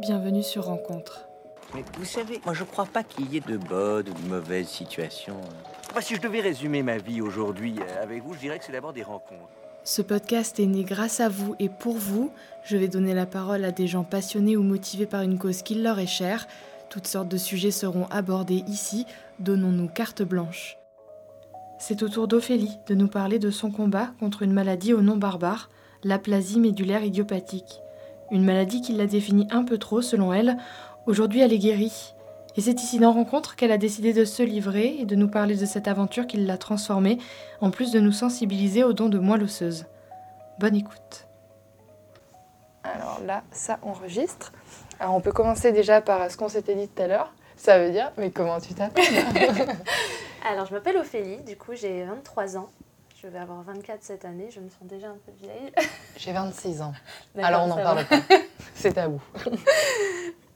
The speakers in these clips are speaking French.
bienvenue sur Rencontre. Mais vous savez, moi je crois pas qu'il y ait de bonnes ou de mauvaises situations. Enfin, si je devais résumer ma vie aujourd'hui euh, avec vous, je dirais que c'est d'abord des rencontres. Ce podcast est né grâce à vous et pour vous. Je vais donner la parole à des gens passionnés ou motivés par une cause qui leur est chère. Toutes sortes de sujets seront abordés ici. Donnons-nous carte blanche. C'est au tour d'Ophélie de nous parler de son combat contre une maladie au nom barbare, l'aplasie médulaire idiopathique. Une maladie qui l'a définie un peu trop selon elle. Aujourd'hui, elle est guérie. Et c'est ici dans Rencontre qu'elle a décidé de se livrer et de nous parler de cette aventure qui l'a transformée, en plus de nous sensibiliser aux dons de moelle osseuse. Bonne écoute. Alors là, ça enregistre. Alors on peut commencer déjà par ce qu'on s'était dit tout à l'heure. Ça veut dire, mais comment tu t'appelles? Alors je m'appelle Ophélie, du coup j'ai 23 ans. Je vais avoir 24 cette année, je me sens déjà un peu vieille. J'ai 26 ans. Alors on n'en parle pas. C'est tabou.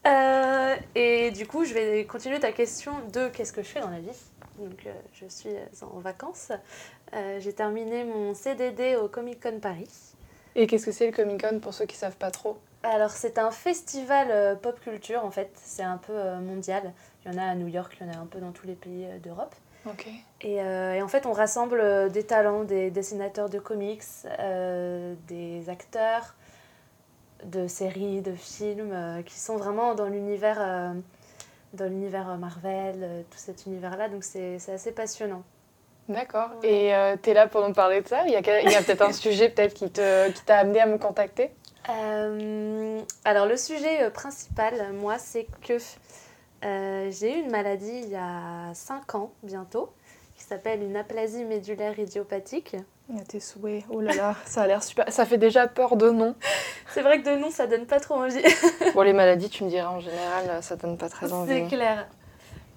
Euh, et du coup, je vais continuer ta question de qu'est-ce que je fais dans la vie. Donc, euh, je suis en vacances. Euh, J'ai terminé mon CDD au Comic Con Paris. Et qu'est-ce que c'est le Comic Con pour ceux qui savent pas trop? Alors, c'est un festival euh, pop culture en fait. C'est un peu euh, mondial. Il y en a à New York, il y en a un peu dans tous les pays euh, d'Europe. Et, euh, et en fait, on rassemble euh, des talents, des dessinateurs de comics, euh, des acteurs de séries, de films, euh, qui sont vraiment dans l'univers euh, dans l'univers Marvel, euh, tout cet univers-là. Donc c'est c'est assez passionnant. D'accord. Ouais. Et tu es là pour nous parler de ça? Il y a, quel- il y a peut-être un sujet peut-être qui te- qui t'a amené à me contacter? Euh, alors le sujet principal, moi, c'est que euh, j'ai eu une maladie il y a 5 ans bientôt, qui s'appelle une aplasie médulaire idiopathique. Il y a tes souhaits. Oh là là, ça a l'air super. Ça fait déjà peur de nom. C'est vrai que de nom, ça donne pas trop envie. bon, les maladies, tu me diras en général, ça donne pas très envie. C'est clair.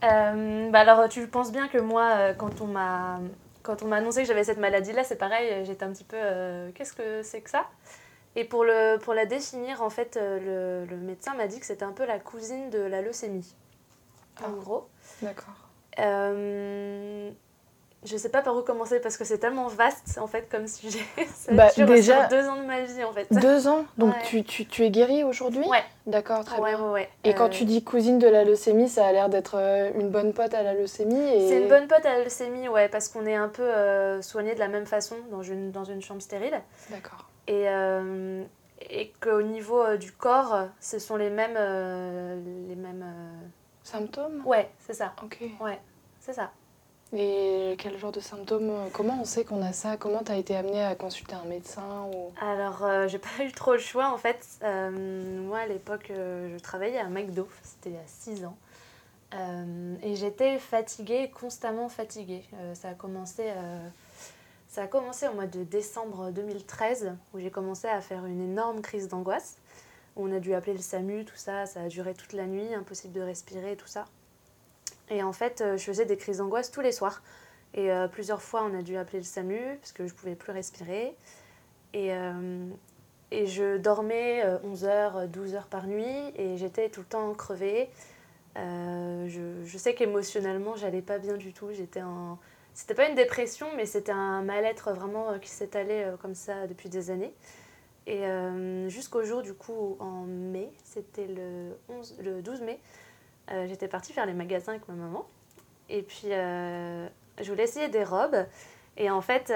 Euh, bah alors, tu penses bien que moi, euh, quand on m'a quand on m'a annoncé que j'avais cette maladie-là, c'est pareil, j'étais un petit peu euh, qu'est-ce que c'est que ça? Et pour, le, pour la définir, en fait, le, le médecin m'a dit que c'était un peu la cousine de la leucémie. En Ah. gros. D'accord. Euh, je sais pas par où commencer parce que c'est tellement vaste en fait comme sujet. Ça Bah, dure déjà- deux ans de ma vie en fait. Deux ans Donc Ouais. tu, tu, tu es guérie aujourd'hui Ouais. D'accord, très ouais, bien. ouais. Et quand Euh, tu dis cousine de la leucémie, ça a l'air d'être euh, une bonne pote à la leucémie. Et... C'est une bonne pote à la leucémie, ouais, parce qu'on est un peu euh, soigné de la même façon dans une, dans une chambre stérile. D'accord. Et, euh, et qu'au niveau du corps, ce sont les mêmes. les mêmes Symptômes? Ouais, c'est ça. Ok. Ouais, c'est ça. Et quel genre de symptômes euh, Comment on sait qu'on a ça? Comment tu as été amenée à consulter un médecin ou... Alors, euh, j'ai pas eu trop le choix en fait. Euh, moi, à l'époque, euh, je travaillais à McDo, c'était il y a 6 ans. Et j'étais fatiguée, constamment fatiguée. Ça, a commencé, ça a commencé au mois de décembre 2013, où j'ai commencé à faire une énorme crise d'angoisse. On a dû appeler le SAMU, tout ça, ça a duré toute la nuit, impossible de respirer, tout ça. Et en fait, euh, je faisais des crises d'angoisse tous les soirs. Et euh, plusieurs fois, on a dû appeler le SAMU, parce que je pouvais plus respirer. Et, euh, et je dormais 11 heures, 12 heures par nuit et j'étais tout le temps crevée. Je, je sais qu'émotionnellement, j'allais pas bien du tout. J'étais en. C'était pas une dépression, mais c'était un mal-être vraiment qui s'étalait comme ça depuis des années. Et euh, jusqu'au jour, du coup, en mai, c'était le, 11, le 12 mai, euh, j'étais partie faire les magasins avec ma maman. Et puis, euh, je voulais essayer des robes. Et en fait,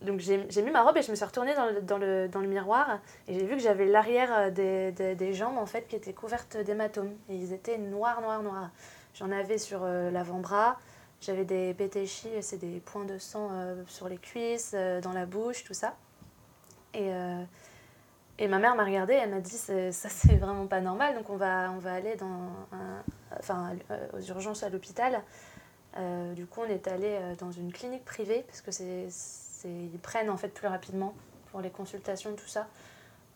donc j'ai mis ma robe et je me suis retournée dans le, dans le, dans le miroir et j'ai vu que j'avais l'arrière des, des, jambes en fait qui étaient couvertes d'hématomes et ils étaient noirs, noirs, noirs. J'en avais sur l'avant-bras, j'avais des pétéchis, c'est des points de sang sur les cuisses, dans la bouche, tout ça. Et, euh, et ma mère m'a regardée, elle m'a dit ça c'est vraiment pas normal, donc on va, on va aller dans enfin, euh, aux urgences à l'hôpital. Euh, du coup, on est allé dans une clinique privée parce que c'est, ils prennent en fait plus rapidement pour les consultations, tout ça.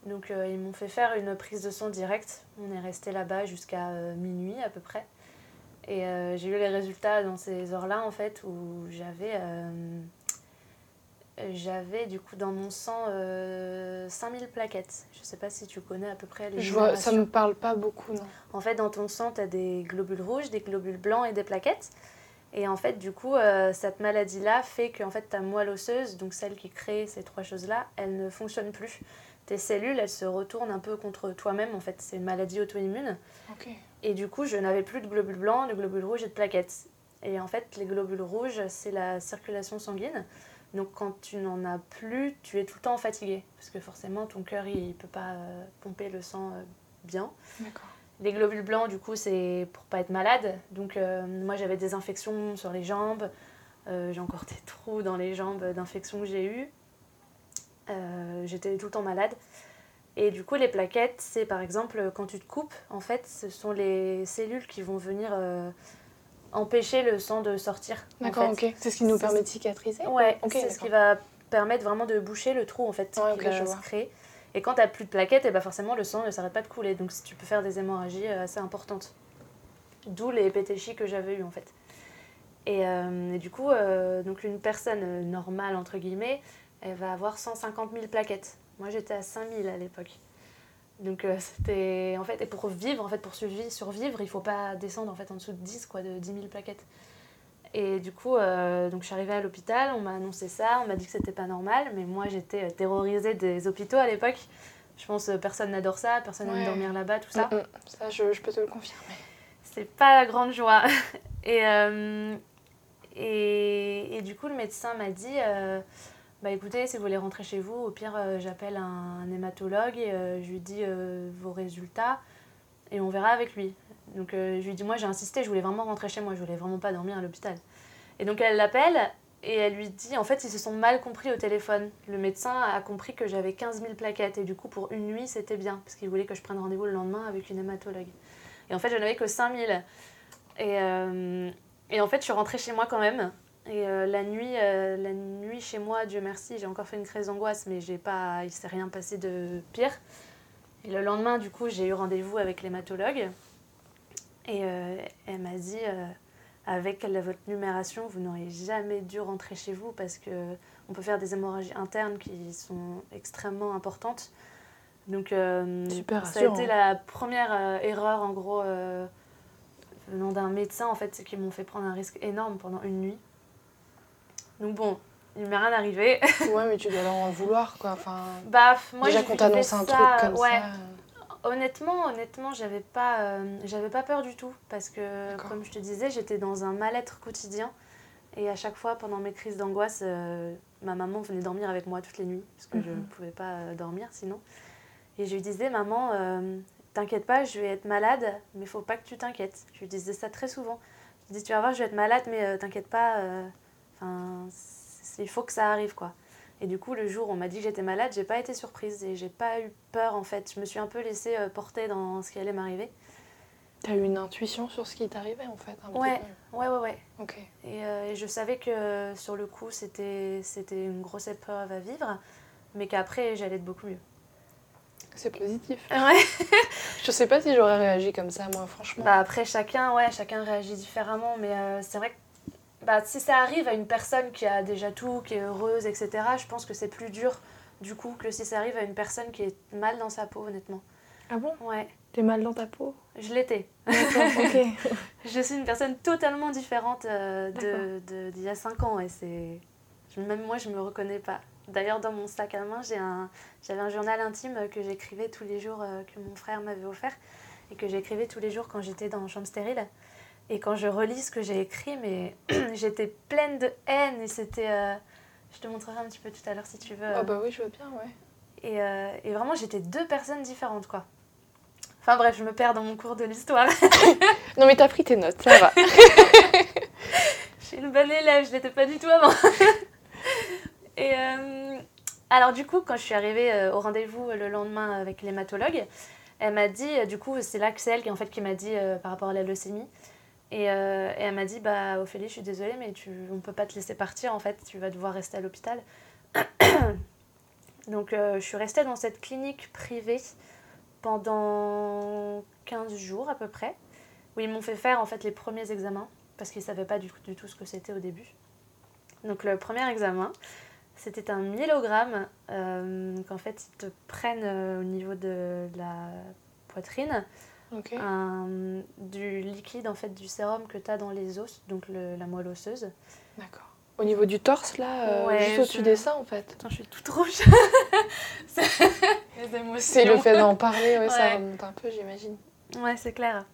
Donc, ils m'ont fait faire une prise de sang directe. On est resté là-bas jusqu'à minuit à peu près. Et j'ai eu les résultats dans ces heures-là en fait où j'avais j'avais du coup dans mon sang euh, 5000 plaquettes. Je sais pas si tu connais à peu près les Je vois, ça numérations. me parle pas beaucoup, non. En fait, dans ton sang, tu as des globules rouges, des globules blancs et des plaquettes. Et en fait, du coup, euh, cette maladie-là fait que en fait, ta moelle osseuse, donc celle qui crée ces trois choses-là, elle ne fonctionne plus. tes cellules, elles se retournent un peu contre toi-même. En fait, c'est une maladie auto-immune. Et du coup, je n'avais plus de globules blancs, de globules rouges et de plaquettes. Et en fait, les globules rouges, c'est la circulation sanguine. Donc quand tu n'en as plus, tu es tout le temps fatigué. Parce que forcément, ton cœur, il ne peut pas euh, pomper le sang euh, bien. Les globules blancs, du coup, c'est pour pas être malade. Donc euh, moi, j'avais des infections sur les jambes. j'ai encore des trous dans les jambes d'infections que j'ai eues. J'étais tout le temps malade. Et du coup, les plaquettes, c'est par exemple quand tu te coupes, en fait, ce sont les cellules qui vont venir empêcher le sang de sortir. D'accord, ok. C'est ce qui nous permet de cicatriser Ouais, c'est ce qui va permettre vraiment de boucher le trou en fait qui va se créer. Et quand tu n'as plus de plaquettes, et eh ben forcément le sang ne s'arrête pas de couler. Donc tu peux faire des hémorragies euh, assez importantes. D'où les pétéchis que j'avais eu en fait. Et, euh, du coup, euh, donc une personne normale, entre guillemets, elle va avoir 150 000 plaquettes. Moi j'étais à 5000 à l'époque. Donc euh, c'était en fait et pour vivre en fait pour survivre, survivre il faut pas descendre en fait en dessous de 10 quoi de 10 000 plaquettes. Et du coup euh, donc je suis arrivée à l'hôpital, on m'a annoncé ça, on m'a dit que c'était pas normal, mais moi j'étais euh, terrorisée des hôpitaux à l'époque. Je pense personne n'adore ça, personne n'aime dormir là-bas, tout ça. Mm, mm. Ça je, je, peux te le confirmer. C'est pas la grande joie. et, et, et, du coup le médecin m'a dit bah écoutez, si vous voulez rentrer chez vous, au pire, euh, j'appelle un, hématologue et euh, je lui dis euh, vos résultats et on verra avec lui. Donc je lui dis, moi j'ai insisté, je voulais vraiment rentrer chez moi, je voulais vraiment pas dormir à l'hôpital. Et donc elle l'appelle et elle lui dit, en fait, ils se sont mal compris au téléphone. Le médecin a compris que j'avais 15 000 plaquettes et du coup, pour une nuit, c'était bien, parce qu'il voulait que je prenne rendez-vous le lendemain avec une hématologue. Et en fait, je n'avais que 5 000. Et, et en fait, je suis rentrée chez moi quand même. Et euh, la, nuit, euh, la nuit chez moi, Dieu merci, j'ai encore fait une crise d'angoisse, mais j'ai pas, il s'est rien passé de pire. Et le lendemain, du coup, j'ai eu rendez-vous avec l'hématologue. Et euh, elle m'a dit, avec votre numération, vous n'aurez jamais dû rentrer chez vous parce que on peut faire des hémorragies internes qui sont extrêmement importantes. Donc, Super ça a été la première erreur, en gros, venant d'un médecin, en fait, qui m'ont fait prendre un risque énorme pendant une nuit. Donc bon, il m'est rien arrivé. ouais, mais tu dois leur en vouloir, quoi. Enfin, bah, moi, déjà qu'on t'annonce un truc comme ouais. ça. Honnêtement, honnêtement, j'avais pas, euh, j'avais pas peur du tout parce que, comme je te disais, j'étais dans un mal-être quotidien et à chaque fois, pendant mes crises d'angoisse, euh, ma maman venait dormir avec moi toutes les nuits parce que je ne mhm. pouvais pas euh, dormir sinon. Et je lui disais, maman, t'inquiète pas, je vais être malade, mais faut pas que tu t'inquiètes. Je lui disais ça très souvent. Je lui dis, tu vas voir, je vais être malade, mais t'inquiète pas il faut que ça arrive, quoi. Et du coup, le jour où on m'a dit que j'étais malade, j'ai pas été surprise et j'ai pas eu peur, en fait. Je me suis un peu laissée euh, porter dans ce qui allait m'arriver. T'as eu une intuition sur ce qui t'arrivait, en fait un ouais, ouais, ouais, ouais. Ok. Et, euh, et, je savais que sur le coup, c'était une grosse épreuve à vivre, mais qu'après, j'allais être beaucoup mieux. C'est positif. Ouais. je sais pas si j'aurais réagi comme ça, moi, franchement. Bah après, chacun, ouais, chacun réagit différemment, mais euh, c'est vrai que bah, si ça arrive à une personne qui a déjà tout, qui est heureuse, etc., je pense que c'est plus dur du coup que si ça arrive à une personne qui est mal dans sa peau, honnêtement. Ah bon? Ouais. T'es mal dans ta peau? Je l'étais. ok. je suis une personne totalement différente euh, de d'il y a 5 ans et c'est... Même moi, je me reconnais pas. D'ailleurs, dans mon sac à main, j'ai un, j'avais un journal intime que j'écrivais tous les jours, euh, que mon frère m'avait offert, et que j'écrivais tous les jours quand j'étais dans chambre stérile. Et quand je relis ce que j'ai écrit, mais j'étais pleine de haine et c'était. Euh, je te montrerai un petit peu tout à l'heure si tu veux. Ah bah oui, je veux bien, ouais. Et, euh, et vraiment, j'étais deux personnes différentes, quoi. Enfin bref, je me perds dans mon cours de l'histoire. non mais t'as pris tes notes, ça va. je suis une bonne élève, je l'étais pas du tout avant. et euh, alors du coup, quand je suis arrivée au rendez-vous le lendemain avec l'hématologue, elle m'a dit, du coup, c'est là que c'est elle qui, en fait, qui m'a dit par rapport à la leucémie, euh, et, elle m'a dit bah Ophélie, je suis désolée, mais tu, on ne peut pas te laisser partir en fait, tu vas devoir rester à l'hôpital. Donc euh, je suis restée dans cette clinique privée pendant 15 jours à peu près, où ils m'ont fait faire en fait les premiers examens, parce qu'ils ne savaient pas du, du, tout ce que c'était au début. Donc le premier examen, c'était un myélogramme euh, qu'en fait ils te prennent au niveau de la poitrine du liquide, en fait, du sérum que tu as dans les os, donc la moelle osseuse. D'accord. Au niveau du torse, là, euh, Ouais, juste au-dessus je- des seins, en fait. Attends, je suis toute rouge. C'est- Les émotions. C'est le fait d'en parler, ouais, ça remonte un peu, j'imagine. Ouais, c'est clair.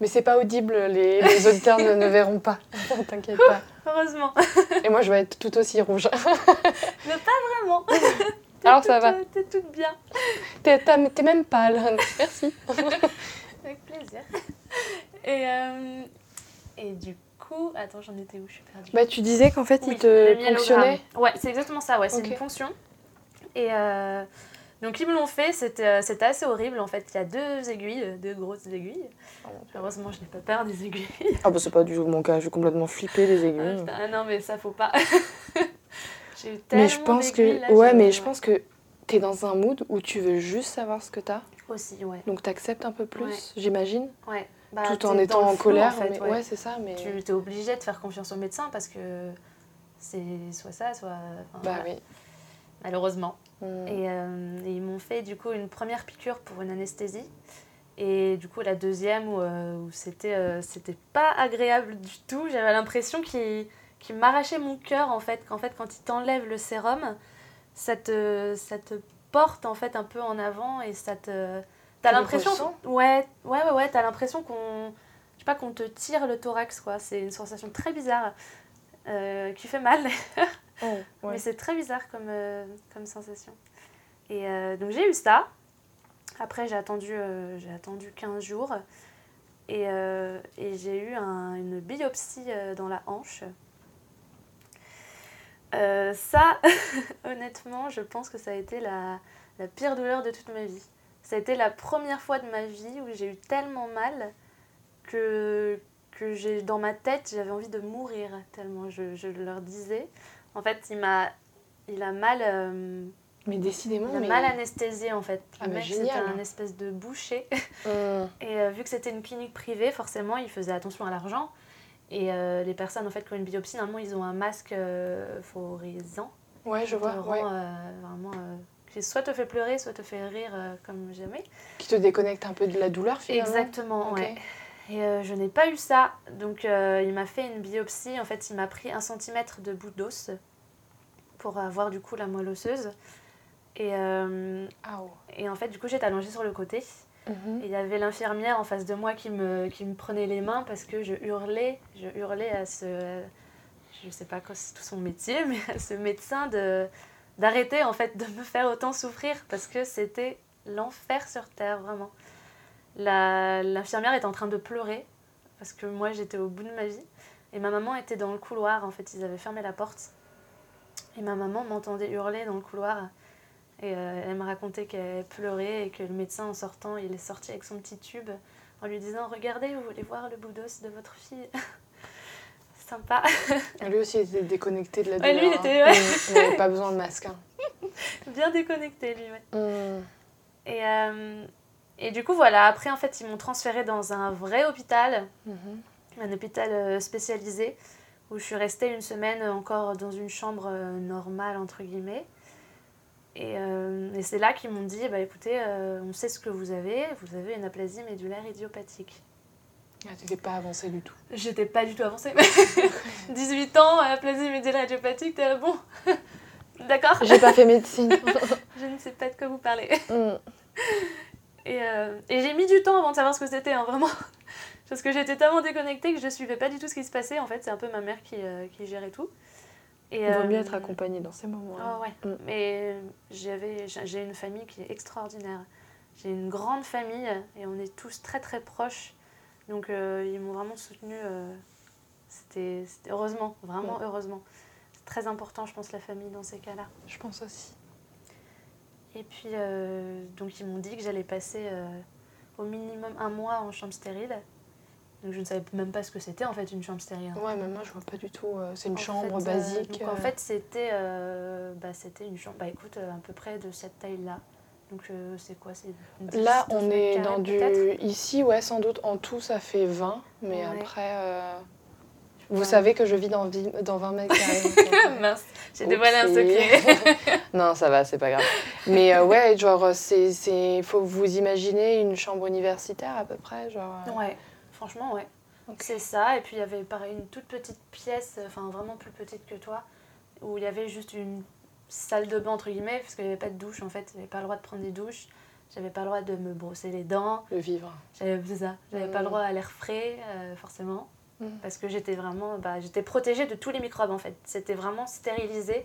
Mais c'est pas audible, les, les auditeurs ne, ne verront pas. T'inquiète pas. Heureusement. Et moi, je vais être tout aussi rouge. Vraiment. Alors, ça va. T'es toute bien. T'es même pâle. Merci. Avec plaisir. Et, euh, et du coup, attends, j'en étais où? Je suis perdue. Bah, tu disais qu'en fait, Oui, il te fonctionnait. Ouais, c'est exactement ça, ouais, c'est une ponction. Et euh, donc ils me l'ont fait, c'était euh, c'était assez horrible en fait. Il y a deux aiguilles, deux grosses aiguilles. Heureusement, je n'ai pas peur des aiguilles. Ah, bah, c'est pas du tout mon cas. Je suis complètement flippée des Ah, aiguilles. ah non, mais ça faut pas. J'ai eu mais je tellement pense que. là, Ouais, j'ai- mais je pense que t'es dans un mood où tu veux juste savoir ce que t'as. Aussi, ouais. Donc, t'acceptes un peu plus, Ouais. j'imagine. ouais. Bah, tout en étant en colère. fait, mais... ouais. Ouais, c'est ça. Mais. Tu es obligé de faire confiance au médecin parce que c'est soit ça, soit. enfin, Bah voilà, oui. Malheureusement. Mm. Et, euh, et ils m'ont fait du coup une première piqûre pour une anesthésie. Et du coup, la deuxième où, euh, où c'était euh, c'était pas agréable du tout. J'avais l'impression qu'il qu'il m'arrachait mon cœur en fait. Qu'en fait, quand il t'enlève le sérum, ça te, ça te porte en fait un peu en avant et ça te. T'as l'impression. Ouais, ouais, ouais, ouais. T'as l'impression qu'on. Je sais pas, qu'on te tire le thorax quoi. C'est une sensation très bizarre euh, qui fait mal. Oh, ouais. Mais c'est très bizarre comme, euh, comme sensation. Et euh, donc j'ai eu ça. Après j'ai attendu, j'ai attendu 15 jours. Et, et j'ai eu un- une biopsie dans la hanche. Euh, ça, honnêtement, je pense que ça a été la, la pire douleur de toute ma vie. Ça a été la première fois de ma vie où j'ai eu tellement mal que, que j'ai, dans ma tête, j'avais envie de mourir tellement je, je leur disais. En fait, il m'a, il a mal, euh, Mais décidément. il a mais... mal anesthésié en fait. Ah, Le mec, c'était un espèce de boucher. Mm. Et euh, vu que c'était une clinique privée, forcément, ils faisaient attention à l'argent. Et euh, les personnes en fait qui ont une biopsie, normalement, ils ont un masque euh, phosphorisant. Ouais, je vois. rend, Ouais. euh, vraiment, euh, qui soit te fait pleurer, soit te fait rire comme jamais. Qui te déconnecte un peu de la douleur finalement. Exactement, ouais. Et je n'ai pas eu ça. Donc il m'a fait une biopsie. En fait, il m'a pris un centimètre de bout d'os pour avoir du coup la moelle osseuse. Et, euh, Ah, oh. et en fait, du coup, j'étais allongée sur le côté. Mhm. Il y avait l'infirmière en face de moi qui me, qui me prenait les mains parce que je hurlais, je hurlais à ce, je sais pas quoi c'est tout son métier, mais à ce médecin de d'arrêter en fait de me faire autant souffrir parce que c'était l'enfer sur terre vraiment. La- L'infirmière était en train de pleurer parce que moi j'étais au bout de ma vie et ma maman était dans le couloir en fait ils avaient fermé la porte et ma maman m'entendait hurler dans le couloir et euh, elle me racontait qu'elle pleurait et que le médecin, en sortant, il est sorti avec son petit tube en lui disant Regardez, vous voulez voir le bout d'os de votre fille? Sympa. Lui aussi il était déconnecté de la Ouais, douleur. lui, il hein. était- ouais. Mm. Il n'avait pas besoin de masque. hein. Bien déconnecté, lui, ouais. Mm. Et, euh, et du coup, voilà. Après, en fait, ils m'ont transférée dans un vrai hôpital, Mhm. un hôpital euh, spécialisé, où je suis restée une semaine encore dans une chambre normale, entre guillemets. Et, euh, et c'est là qu'ils m'ont dit, bah écoutez, euh, on sait ce que vous avez, vous avez une aplasie médulaire idiopathique. Ah, T'étais pas avancé du tout. J'étais pas du tout avancée. 18 ans, aplasie médulaire idiopathique, t'es là, bon. D'accord J'ai pas fait médecine. Je ne sais pas de quoi vous parlez. Mm. Et, euh, et j'ai mis du temps avant de savoir ce que c'était, hein, vraiment. Parce que j'étais tellement déconnectée que je suivais pas du tout ce qui se passait. En fait, c'est un peu ma mère qui, euh, qui gérait tout. Et, Il vaut mieux euh, être accompagné dans ces moments. Oh, ouais. Mm. Mais j'avais, j'ai une famille qui est extraordinaire. J'ai une grande famille et on est tous très très proches. Donc euh, ils m'ont vraiment soutenue. euh, c'était, c'était- heureusement, vraiment heureusement. C'est très important, je pense, la famille dans ces cas-là. Je pense aussi. Et puis, euh, donc ils m'ont dit que j'allais passer euh, au minimum un mois en chambre stérile. Donc je ne savais même pas ce que c'était en fait une chambre stérile. Ouais, mais moi je vois pas du tout. euh, C'est une En chambre fait, euh, basique. donc en euh, fait, c'était euh, bah, c'était une chambre, bah écoute, à peu près de cette taille-là. Donc euh, c'est quoi c'est 10, Là, 12 on est carrés, dans du. Ici, ouais, sans doute. En tout, ça fait 20. Mais Ouais. après. Vous Ouais. savez que je vis dans, dans 20 mètres carrés. Mince, j'ai dévoilé un secret. non, ça va, c'est pas grave. Mais euh, ouais, genre, c'est, c'est, faut vous imaginer une chambre universitaire à peu près, genre. euh, ouais, franchement, ouais. C'est ça, et puis il y avait pareil une toute petite pièce, enfin vraiment plus petite que toi, où il y avait juste une salle de bain entre guillemets, parce qu'il n'y avait pas de douche en fait, j'avais pas le droit de prendre des douches, j'avais pas le droit de me brosser les dents. Le vivre. J'avais ça, j'avais pas le droit à l'air frais, euh, forcément. Mm. Parce que j'étais vraiment, bah, j'étais protégée de tous les microbes en fait. C'était vraiment stérilisé.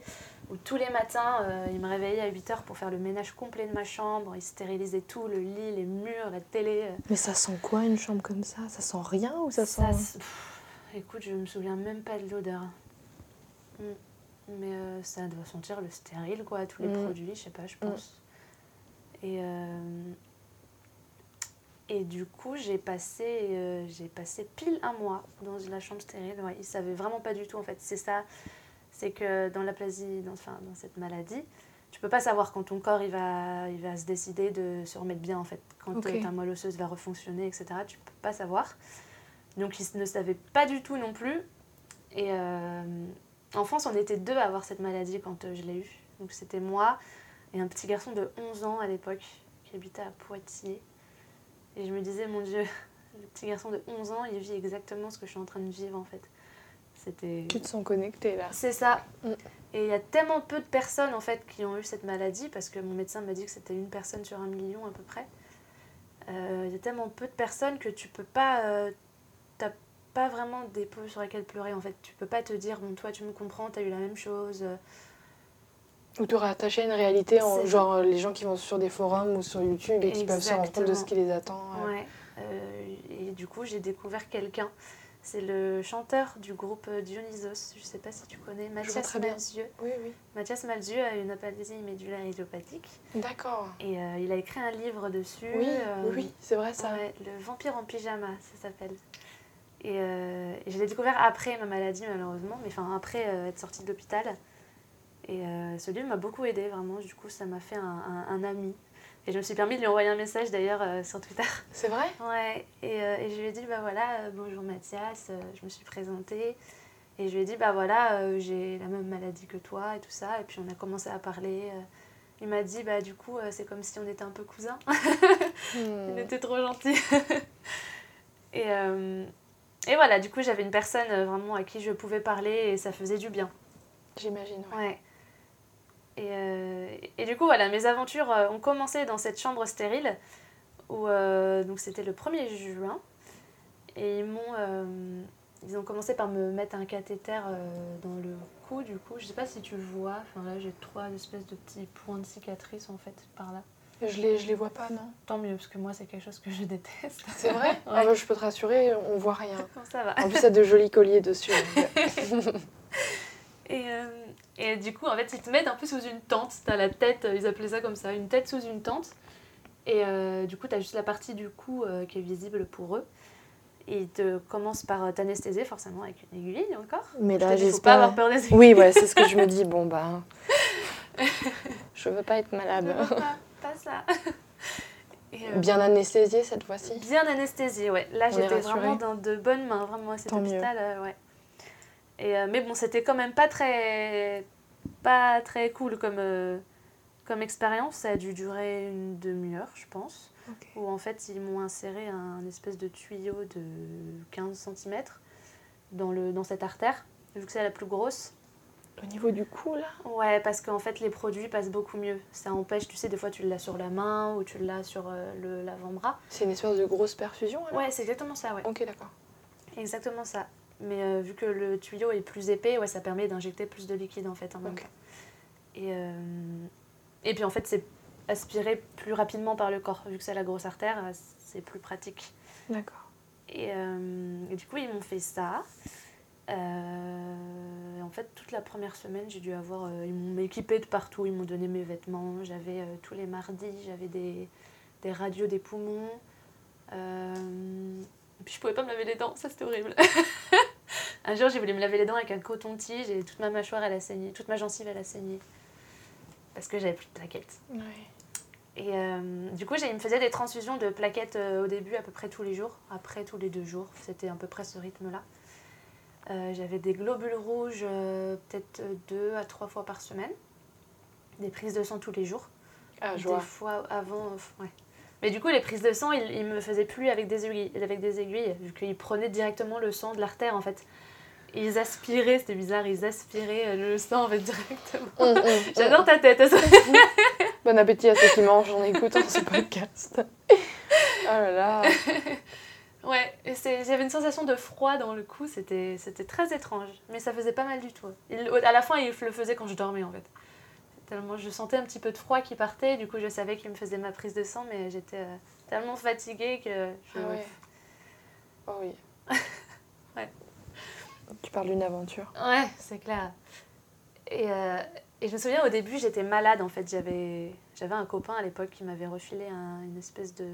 Où tous les matins, euh, il me réveillait à 8h pour faire le ménage complet de ma chambre. Il stérilisait tout, le lit, les murs, la télé. Euh. Mais ça sent quoi une chambre comme ça? Ça sent rien ou ça, sent... écoute, je me souviens même pas de l'odeur. Mm. Mais euh, ça doit sentir le stérile quoi, tous les mm. produits, je sais pas, je pense. Et et du coup, j'ai passé, euh, j'ai passé pile un mois dans la chambre stérile. Ouais, ils ne savaient vraiment pas du tout, en fait. C'est ça, c'est que dans l'aplasie, dans, enfin, dans cette maladie, tu peux pas savoir quand ton corps il va, il va se décider de se remettre bien, en fait. Quand ta moelle osseuse va refonctionner, etc. Tu peux pas savoir. Donc, ils ne savaient pas du tout non plus. Et euh, en France, on était deux à avoir cette maladie quand euh, je l'ai eue. Donc, c'était moi et un petit garçon de 11 ans à l'époque qui habitait à Poitiers. Et je me disais, mon Dieu, le petit garçon de 11 ans, il vit exactement ce que je suis en train de vivre en fait. C'était... Tu te sens connectée là. C'est ça. Mm. Et il y a tellement peu de personnes en fait qui ont eu cette maladie, parce que mon médecin m'a dit que c'était une personne sur un million à peu près. Euh, il y a tellement peu de personnes que tu peux pas. Euh, t'as pas vraiment des peaux sur lesquelles pleurer en fait. Tu peux pas te dire, bon, toi tu me comprends, t'as eu la même chose. Ou te rattacher à une réalité, en, genre euh, les gens qui vont sur des forums ou sur YouTube et qui peuvent se rendre compte de ce qui les attend. Ouais. Euh, et du coup, j'ai découvert quelqu'un. C'est le chanteur du groupe Dionysos. Je ne sais pas si tu connais. Mathias Malzieu. Oui, oui. Mathias Malzieu a une apathie médulaire idiopathique. D'accord. Et euh, il a écrit un livre dessus. Oui, oui, c'est vrai ça. le vampire en pyjama, ça s'appelle. Et, et je l'ai découvert après ma maladie, malheureusement. Mais enfin, après être sortie de l'hôpital. Et euh, ce livre m'a beaucoup aidé, vraiment. Du coup, ça m'a fait un, un, ami. Et je me suis permis de lui envoyer un message d'ailleurs euh, sur Twitter. C'est vrai? Ouais. Et, euh, et, je lui ai dit, bah voilà, bonjour Mathias, je me suis présentée. Et je lui ai dit, bah voilà, j'ai la même maladie que toi et tout ça. Et puis on a commencé à parler. il m'a dit, bah du coup, c'est comme si on était un peu cousins. Hmm. il était trop gentil. et, et voilà, du coup, j'avais une personne vraiment à qui je pouvais parler et ça faisait du bien. J'imagine. ouais. Et, euh, et, du coup, voilà, mes aventures euh, ont commencé dans cette chambre stérile, où euh, donc c'était le 1er juin. Et ils m'ont. ils ont commencé par me mettre un cathéter dans le cou, du coup. Je sais pas si tu vois. Enfin, là, j'ai trois espèces de petits points de cicatrices, en fait, par là. Je les, je les vois pas, non Tant mieux, parce que moi, c'est quelque chose que je déteste. C'est vrai ah, bah, Je peux te rassurer, on voit rien. Ça va. En plus, ça a de jolis colliers dessus. et, et du coup, en fait, ils te mettent un peu sous une tente. T'as la tête, ils appelaient ça comme ça, une tête sous une tente. Et euh, du coup, tu as juste la partie du cou euh, qui est visible pour eux. Et ils te commencent par euh, t'anesthésier, forcément, avec une aiguille encore. Mais là, j'espère. pas avoir peur des aiguilles. Oui, ouais, c'est ce que je me dis. Bon, bah. je veux pas être malade. Je veux pas, pas ça. bien anesthésiée cette fois-ci Bien anesthésiée, ouais. Là, j'étais vraiment dans de bonnes mains, vraiment, à cet hôpital. ouais. Et, euh, mais bon, c'était quand même pas très, pas très cool comme, euh, comme expérience. Ça a dû durer une demi-heure, je pense. Où en fait, ils m'ont inséré un espèce de tuyau de 15 cm dans, le, dans cette artère, vu que c'est la plus grosse. Au niveau du cou, là? Ouais, parce qu'en fait, les produits passent beaucoup mieux. Ça empêche, tu sais, des fois, tu l'as sur la main ou tu l'as sur euh, l'avant-bras. C'est une espèce de grosse perfusion, alors? Ouais, c'est exactement ça, ouais. Ok, d'accord. Exactement ça. Mais euh, vu que le tuyau est plus épais, ouais, ça permet d'injecter plus de liquide en fait en même temps. Et, euh, et puis en fait, c'est aspiré plus rapidement par le corps. Vu que c'est la grosse artère, euh, c'est plus pratique. D'accord. Et, et, du coup, ils m'ont fait ça. en fait, toute la première semaine, j'ai dû avoir. ils m'ont équipé de partout. Ils m'ont donné mes vêtements. J'avais tous les mardis, j'avais des, des radios des poumons. Puis je pouvais pas me laver les dents, ça c'était horrible. un jour j'ai voulu me laver les dents avec un coton-tige et toute ma mâchoire elle a saigné, toute ma gencive elle a saigné. Parce que j'avais plus de plaquettes. Et euh, du coup, il me faisait des transfusions de plaquettes euh, au début à peu près tous les jours. Après, tous les deux jours. C'était à peu près ce rythme-là. Euh, j'avais des globules rouges peut-être deux à trois fois par semaine. Des prises de sang tous les jours. Ah, des fois avant, ouais. Mais du coup, les prises de sang, ils, ils me faisaient plus avec des aiguilles, avec des aiguilles vu qu'ils prenaient directement le sang de l'artère en fait. Ils aspiraient, c'était bizarre, ils aspiraient euh, le sang en fait directement. J'adore ta tête. Bon appétit à ceux qui mangent en écoutant ce podcast. Oh là là. Ouais, j'avais une sensation de froid dans le cou, c'était c'était très étrange, mais ça faisait pas mal du tout. Il- à la fin, il le faisait quand je dormais en fait. Tellement je sentais un petit peu de froid qui partait, du coup je savais qu'il me faisait ma prise de sang, mais j'étais euh, tellement fatiguée que je... Ah ouais. Oh oui. Ouais. Tu parles d'une aventure. Ouais, c'est clair. Et, euh, et je me souviens au début, j'étais malade en fait. J'avais j'avais un copain à l'époque qui m'avait refilé un- une espèce de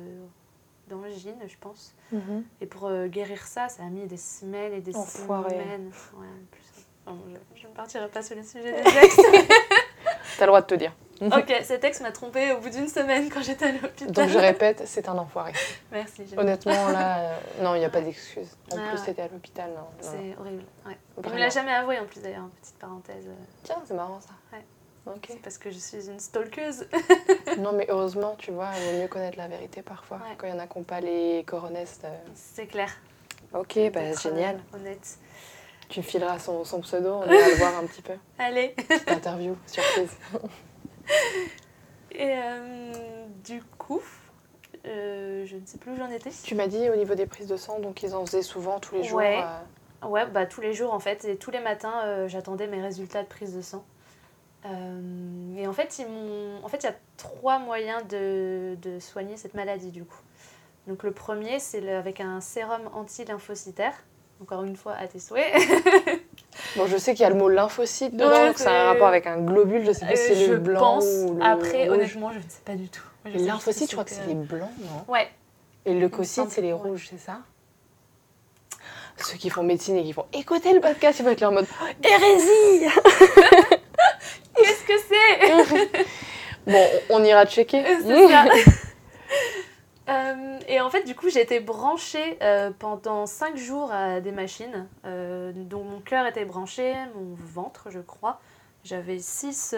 d'angine, je pense. Mhm. Et pour euh, guérir ça, ça a mis des semaines et des Enfoiré. semaines. Ouais, en plus. Je, je ne partirai pas sur le sujet des. T'as le droit de te dire. ok, cet ex m'a trompée au bout d'une semaine quand j'étais à l'hôpital. Donc je répète, c'est un enfoiré. Merci. Honnêtement, là, euh, non, il n'y a pas d'excuse. En Ah plus, ouais. t'étais à l'hôpital. Non. C'est horrible. Ouais. Il me l'a jamais avoué en plus d'ailleurs, petite parenthèse. euh, Tiens, c'est marrant ça. Ouais. Ok. C'est parce que je suis une stalkeuse. Non, mais heureusement, tu vois, il vaut mieux connaître la vérité parfois. Quand il y en a qui n'ont pas les coronesses. euh. C'est clair. Ok, bah génial. honnête. Tu fileras son, son pseudo, on ira le voir un petit peu. Allez. Petite interview, surprise. Et euh, du coup, euh, je ne sais plus où j'en étais. Tu m'as dit au niveau des prises de sang, donc ils en faisaient souvent tous les jours. Ouais. euh, Ouais, bah tous les jours en fait, et tous les matins j'attendais mes résultats de prise de sang. Et en fait, ils m'ont... en fait, il y a trois moyens de, de soigner cette maladie du coup. Donc le premier, c'est le- avec un sérum anti-lymphocytaire. Encore une fois, à tes souhaits. Bon, je sais qu'il y a le mot lymphocyte dedans, Ouais, donc c'est un c'est- rapport avec un globule, je sais pas si c'est le blanc pense. ou le Après, rouge. honnêtement, je ne sais pas du tout. Les lymphocytes, je crois que c'est les blancs, non euh, Ouais, Et le leucocyte, c'est les rouges, c'est ça Ceux qui font médecine et qui font écoutez le podcast, ils vont être là en mode hérésie qu'est-ce que c'est? Bon, on on ira checker. C'est ça. Euh, et en fait, du coup, j'ai été branchée euh, pendant 5 jours à des machines. euh, dont mon cœur était branché, mon ventre, je crois. J'avais 6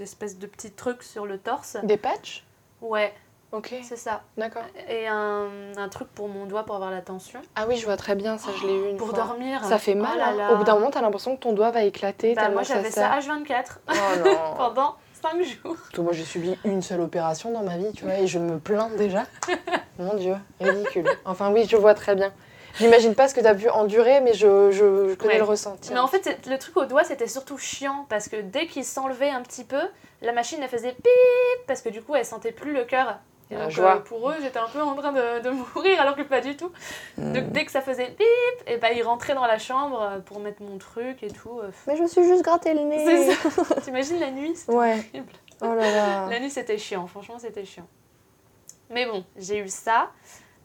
espèces de petits trucs sur le torse. Des patchs? Ouais, Ok, c'est ça. d'accord. Et un, un truc pour mon doigt pour avoir la tension. Ah oui, je vois très bien, ça je l'ai eu une Pour fois. dormir. Ça fait mal. Oh là là. Au bout d'un moment, t'as l'impression que ton doigt va éclater Bah, moi, j'avais ça H24 Oh non. pendant 5 jours. Moi, j'ai subi une seule opération dans ma vie, tu vois, et je me plains déjà. Mon Dieu, ridicule. Enfin, oui, je vois très bien. J'imagine pas ce que t'as pu endurer, mais je, je, je connais Ouais. le ressenti. Mais en fait, le truc au doigt, c'était surtout chiant parce que dès qu'il s'enlevait un petit peu, la machine elle faisait pip parce que du coup elle sentait plus le cœur. Et donc, euh, pour eux, j'étais un peu en train de, de mourir alors que pas du tout. Hmm. Donc dès que ça faisait pip, et ben ils rentraient dans la chambre euh, pour mettre mon truc et tout. euh, Mais je me suis juste gratté le nez. C'est ça. T'imagines la nuit C'était Ouais. horrible. Oh là là. La nuit c'était chiant, franchement c'était chiant. Mais bon, j'ai eu ça.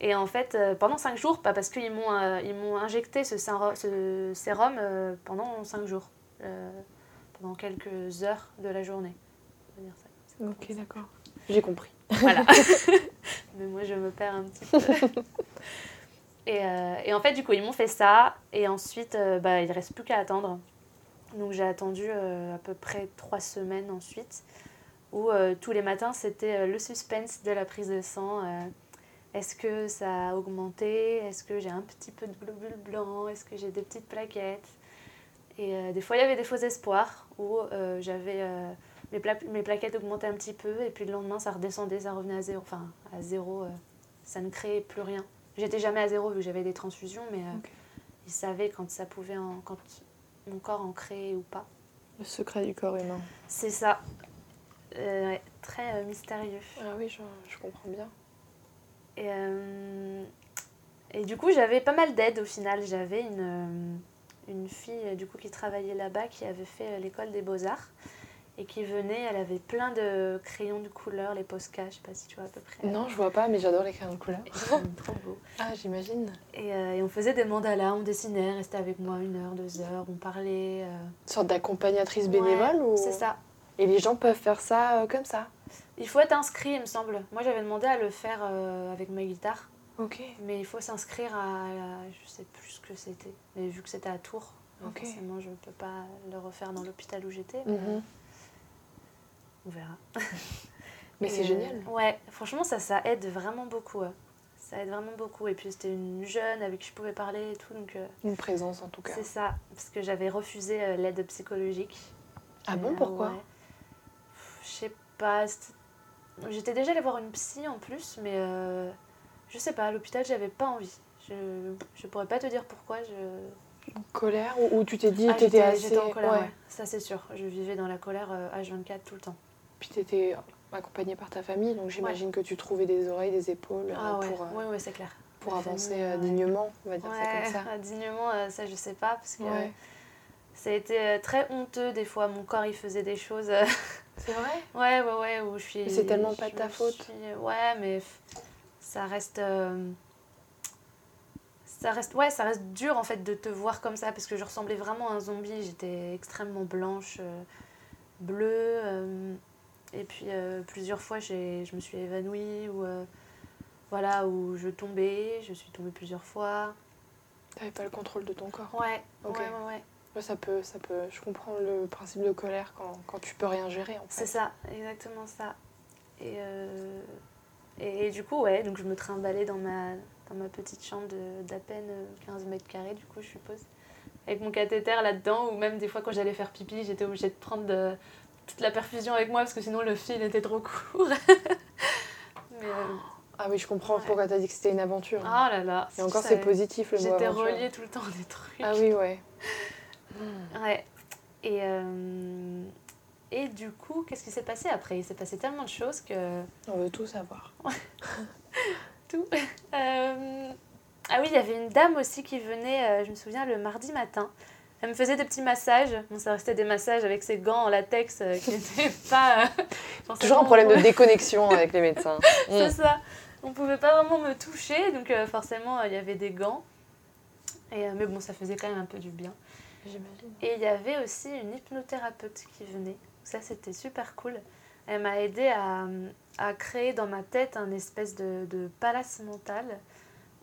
Et en fait, euh, pendant 5 jours, pas parce qu'ils m'ont euh, ils m'ont injecté ce, sérum- ce sérum euh, pendant 5 jours. Euh, pendant quelques heures de la journée. On va dire ça. Ok, d'accord. J'ai compris. Voilà. Mais moi, je me perds un petit peu. et, euh, et en fait, du coup, ils m'ont fait ça. Et ensuite, euh, bah, il ne reste plus qu'à attendre. Donc, j'ai attendu euh, à peu près trois semaines ensuite. Où tous les matins, c'était le suspense de la prise de sang. est-ce que ça a augmenté? Est-ce que j'ai un petit peu de globules blancs? Est-ce que j'ai des petites plaquettes? Et des fois, il y avait des faux espoirs où j'avais mes, pla- mes plaquettes augmentaient un petit peu et puis le lendemain, ça redescendait, ça revenait à zéro. Enfin, à zéro, euh, ça ne créait plus rien. J'étais jamais à zéro vu que j'avais des transfusions, mais euh, ils savaient quand ça pouvait, en- quand mon corps en créait ou pas. Le secret du corps humain. C'est ça. Euh, très mystérieux. Ah oui, je, je comprends bien. Et, et du coup, j'avais pas mal d'aide au final. J'avais une, une fille du coup qui travaillait là-bas qui avait fait l'école des beaux-arts et qui venait. Elle avait plein de crayons de couleur, les Posca, je sais pas si tu vois à peu près. Non, je vois pas, mais j'adore les crayons de couleur. Ils sont trop beaux. Ah, j'imagine. Et, euh, et on faisait des mandalas, on dessinait, restait avec moi une heure, deux heures, on parlait. euh, Une sorte d'accompagnatrice ouais, bénévole ou... C'est ça. Et les gens peuvent faire ça euh, comme ça Il faut être inscrit, il me semble. Moi, j'avais demandé à le faire euh, avec ma guitare. Ok. Mais il faut s'inscrire à, à- Je sais plus ce que c'était. Mais vu que c'était à Tours, forcément, je ne peux pas le refaire dans l'hôpital où j'étais. mais Mhm. On verra. Mais c'est génial. Ouais, franchement, ça, ça aide vraiment beaucoup. Ça aide vraiment beaucoup. Et puis, c'était une jeune avec qui je pouvais parler et tout. Donc, une présence, en tout cas. C'est ça, parce que j'avais refusé l'aide psychologique. Ah bon, pourquoi Je sais pas. J'étais déjà allée voir une psy en plus, mais je sais pas, à l'hôpital, j'avais pas envie. Je, je pourrais pas te dire pourquoi. Je... Colère ou, tu t'es dit ah, t'étais assez... J'étais en colère, ouais. ça c'est sûr. Je vivais dans la colère H24 tout le temps. Puis t'étais accompagnée par ta famille, donc j'imagine que tu trouvais des oreilles, des épaules ah, pour, ouais, ouais, c'est clair. pour avancer euh, dignement, on va dire ça comme ça. Dignement, euh, ça je sais pas, parce que ça a été euh, très honteux des fois. Mon corps il faisait des choses. C'est vrai? Ouais, ouais, ouais. Où je suis. C'est tellement pas ta faute. Ouais, mais ça reste ça reste ouais ça reste dur en fait de te voir comme ça parce que je ressemblais vraiment à un zombie j'étais extrêmement blanche bleue et puis euh, plusieurs fois, je me suis évanouie ou euh, voilà, où je tombais, je suis tombée plusieurs fois. T'avais pas le contrôle de ton corps Ouais, ouais, ouais, ça peut, ça peut, je comprends le principe de colère quand, quand tu peux rien gérer en fait. C'est ça, exactement ça. Et, euh, et, du coup, ouais, donc je me trimballais dans ma, dans ma petite chambre d'à peine 15 mètres carrés, du coup, je suppose. Avec mon cathéter là-dedans, ou même des fois quand j'allais faire pipi, j'étais obligée de prendre de, toute la perfusion avec moi parce que sinon le fil était trop court. Euh, ah oui, je comprends pourquoi tu as dit que c'était une aventure. Ah là là. Et encore, c'est positif le mot J'étais reliée tout le temps des trucs. Ah oui, ouais. Ouais. Et, euh, et du coup, qu'est-ce qui s'est passé après? Il s'est passé tellement de choses que. On veut tout savoir. tout. Euh, ah oui, il y avait une dame aussi qui venait, je me souviens, le mardi matin. Elle me faisait des petits massages. Bon, ça restait des massages avec ses gants en latex euh, qui n'étaient pas. Euh, Toujours un problème de déconnexion avec les médecins. C'est mm. ça. On pouvait pas vraiment me toucher, donc euh, forcément il y avait des gants. Et, mais bon, ça faisait quand même un peu du bien. J'imagine. Et il y avait aussi une hypnothérapeute qui venait. Ça, c'était super cool. Elle m'a aidé à, à, créer dans ma tête un espèce de, de palace mental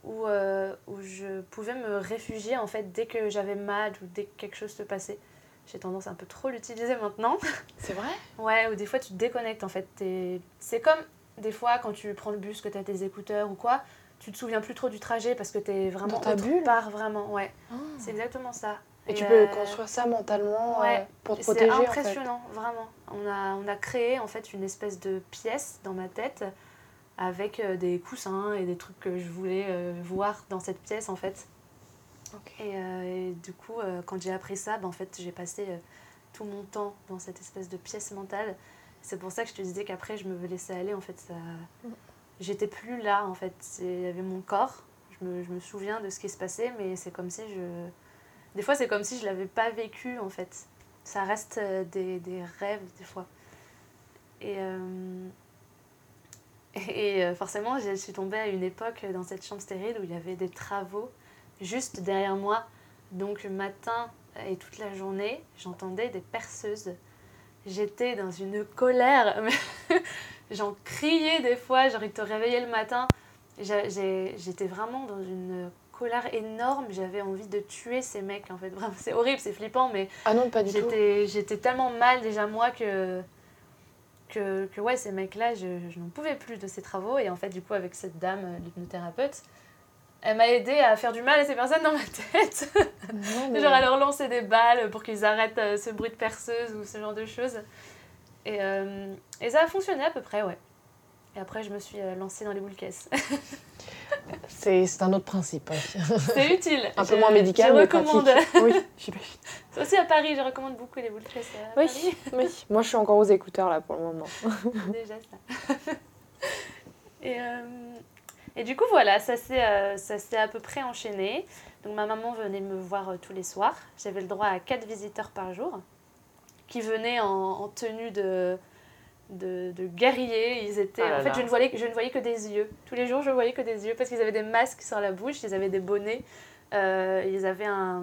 où, euh, où je pouvais me réfugier en fait dès que j'avais mal ou dès que quelque chose se passait. J'ai tendance à un peu trop l'utiliser maintenant. C'est vrai? Ouais, ou des fois tu te déconnectes en fait. C'est comme des fois quand tu prends le bus, que tu as tes écouteurs ou quoi, tu te souviens plus trop du trajet parce que tu es vraiment dans ta bulle? part vraiment, ouais. Ah. C'est exactement ça. Et, tu peux euh, construire ça mentalement euh, pour te protéger. C'est impressionnant, vraiment. On a, on a créé en fait une espèce de pièce dans ma tête avec euh, des coussins et des trucs que je voulais euh, voir dans cette pièce en fait. Euh, et, du coup, quand j'ai appris ça, ben, en fait, j'ai passé tout mon temps dans cette espèce de pièce mentale. C'est pour ça que je te disais qu'après, je me laisser aller. En fait, ça... Mm. j'étais plus là. En fait, il y avait mon corps. Je me, je me, souviens de ce qui se passait, mais c'est comme si je. Des fois, c'est comme si je l'avais pas vécu. En fait, ça reste des, des rêves des fois. Et et euh, forcément, je suis tombée à une époque dans cette chambre stérile où il y avait des travaux juste derrière moi. Donc, matin et toute la journée, j'entendais des perceuses. J'étais dans une colère. J'en criais des fois, genre te réveillaient le matin. J'étais vraiment dans une colère énorme. J'avais envie de tuer ces mecs, en fait. C'est horrible, c'est flippant, mais. Ah non, pas du tout. J'étais tellement mal déjà, moi, que que, que ouais, ces mecs-là, je, je n'en pouvais plus de ces travaux. Et en fait, du coup, avec cette dame, euh, l'hypnothérapeute, elle m'a aidé à faire du mal à ces personnes dans ma tête. genre à leur lancer des balles pour qu'ils arrêtent euh, ce bruit de perceuse ou ce genre de choses. Et, euh, et ça a fonctionné à peu près, ouais. Et après, je me suis lancée dans les boules caisses. C'est un autre principe. C'est utile. un peu moins médical, je recommande. Oui, Aussi à Paris, je recommande beaucoup les boules caisses. Oui, oui. Moi, je suis encore aux écouteurs là pour le moment. Déjà ça. Et, euh, et du coup, voilà, ça s'est euh, à peu près enchaîné. Donc ma maman venait me voir euh, tous les soirs. J'avais le droit à quatre visiteurs par jour qui venaient en, en tenue de de, de, guerriers. Ils étaient. Ah en fait, je ne, voyais, je ne voyais que des yeux. Tous les jours, je voyais que des yeux parce qu'ils avaient des masques sur la bouche, ils avaient des bonnets, euh, ils avaient un,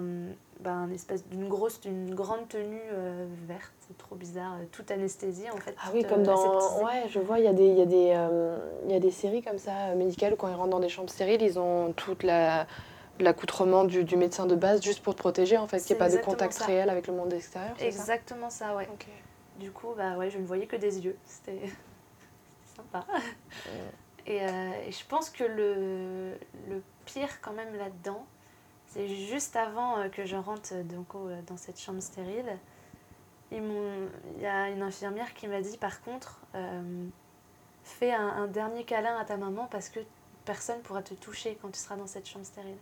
ben, espèce d'une grosse, d'une grande tenue euh, verte. C'est trop bizarre, euh, toute anesthésie en fait. Ah oui, comme dans. Ouais, je vois, il y a des, il y a des, il y a des séries comme ça médicales où quand ils rentrent dans des chambres stériles, ils ont toute la l'accoutrement du, du, médecin de base juste pour te protéger en fait, qu'il n'y ait pas de contact réel avec le monde extérieur. Exactement ça, ça ouais. Du coup, bah ouais, je ne voyais que des yeux. C'était sympa. Et, et, je pense que le, le pire quand même là-dedans, c'est juste avant que je rentre donc, dans cette chambre stérile. Il y a une infirmière qui m'a dit par contre, fais un, un, dernier câlin à ta maman parce que personne pourra te toucher quand tu seras dans cette chambre stérile.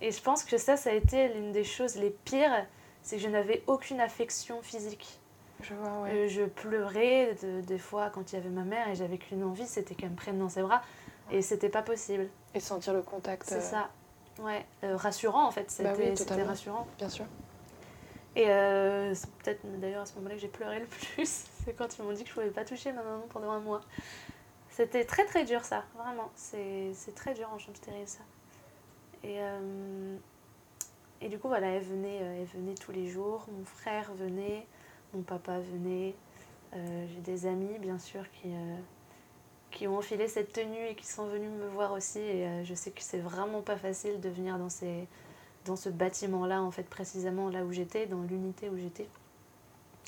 Et je pense que ça, ça a été l'une des choses les pires, c'est que je n'avais aucune affection physique. Je vois, ouais. Euh, je pleurais des fois quand il y avait ma mère et j'avais qu'une envie, c'était qu'elle me prenne dans ses bras. Et c'était pas possible. Et sentir le contact. C'est euh, ça. Ouais. Euh, rassurant en fait, bah c'était rassurant. Bien sûr. Et c'est peut-être d'ailleurs à ce moment-là que j'ai pleuré le plus. c'est quand ils m'ont dit que je pouvais pas toucher ma maman pendant un mois. C'était très très dur ça, vraiment. C'est très dur en chambre stérile ça. Et, et du coup, voilà, elle venait, elle venait tous les jours. Mon frère venait, mon papa venait. Euh, j'ai des amis, bien sûr, qui, qui ont enfilé cette tenue et qui sont venus me voir aussi. Et je sais que c'est vraiment pas facile de venir dans, ces, dans ce bâtiment-là, en fait, précisément là où j'étais, dans l'unité où j'étais.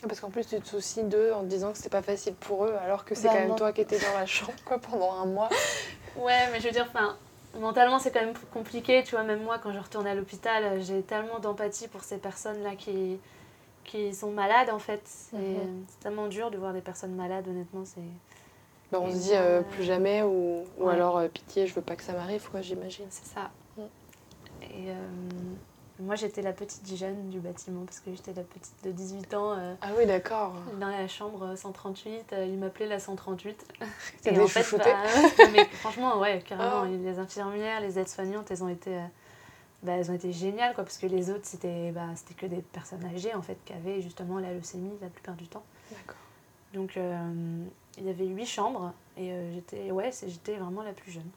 Parce qu'en plus, tu te soucies d'eux en te disant que c'est pas facile pour eux, alors que c'est bah, quand même toi qui étais dans la chambre quoi, pendant un mois. Ouais, mais je veux dire, enfin, mentalement, c'est quand même compliqué. Tu vois, même moi, quand je retourne à l'hôpital, euh, j'ai tellement d'empathie pour ces personnes-là qui, qui sont malades, en fait. Mhm. C'est tellement dur de voir des personnes malades, honnêtement. c'est bah, on se dit euh, plus jamais, ou, ou alors euh, pitié, je veux pas que ça m'arrive, quoi, j'imagine. C'est ça. Mm. Et moi, j'étais la petite jeune du bâtiment parce que j'étais la petite de 18 ans. Euh, ah oui, d'accord. Dans la chambre 138, euh, il m'appelait la 138. Et en fait, bah, mais franchement, ouais, carrément, oh. les infirmières, les aides-soignantes, elles ont été, euh, bah, elles ont été géniales, quoi, parce que les autres, c'était, bah, que des personnes âgées, en fait, qui avaient justement la leucémie la plupart du temps. D'accord. Donc, il y avait huit chambres et j'étais, ouais, j'étais vraiment la plus jeune.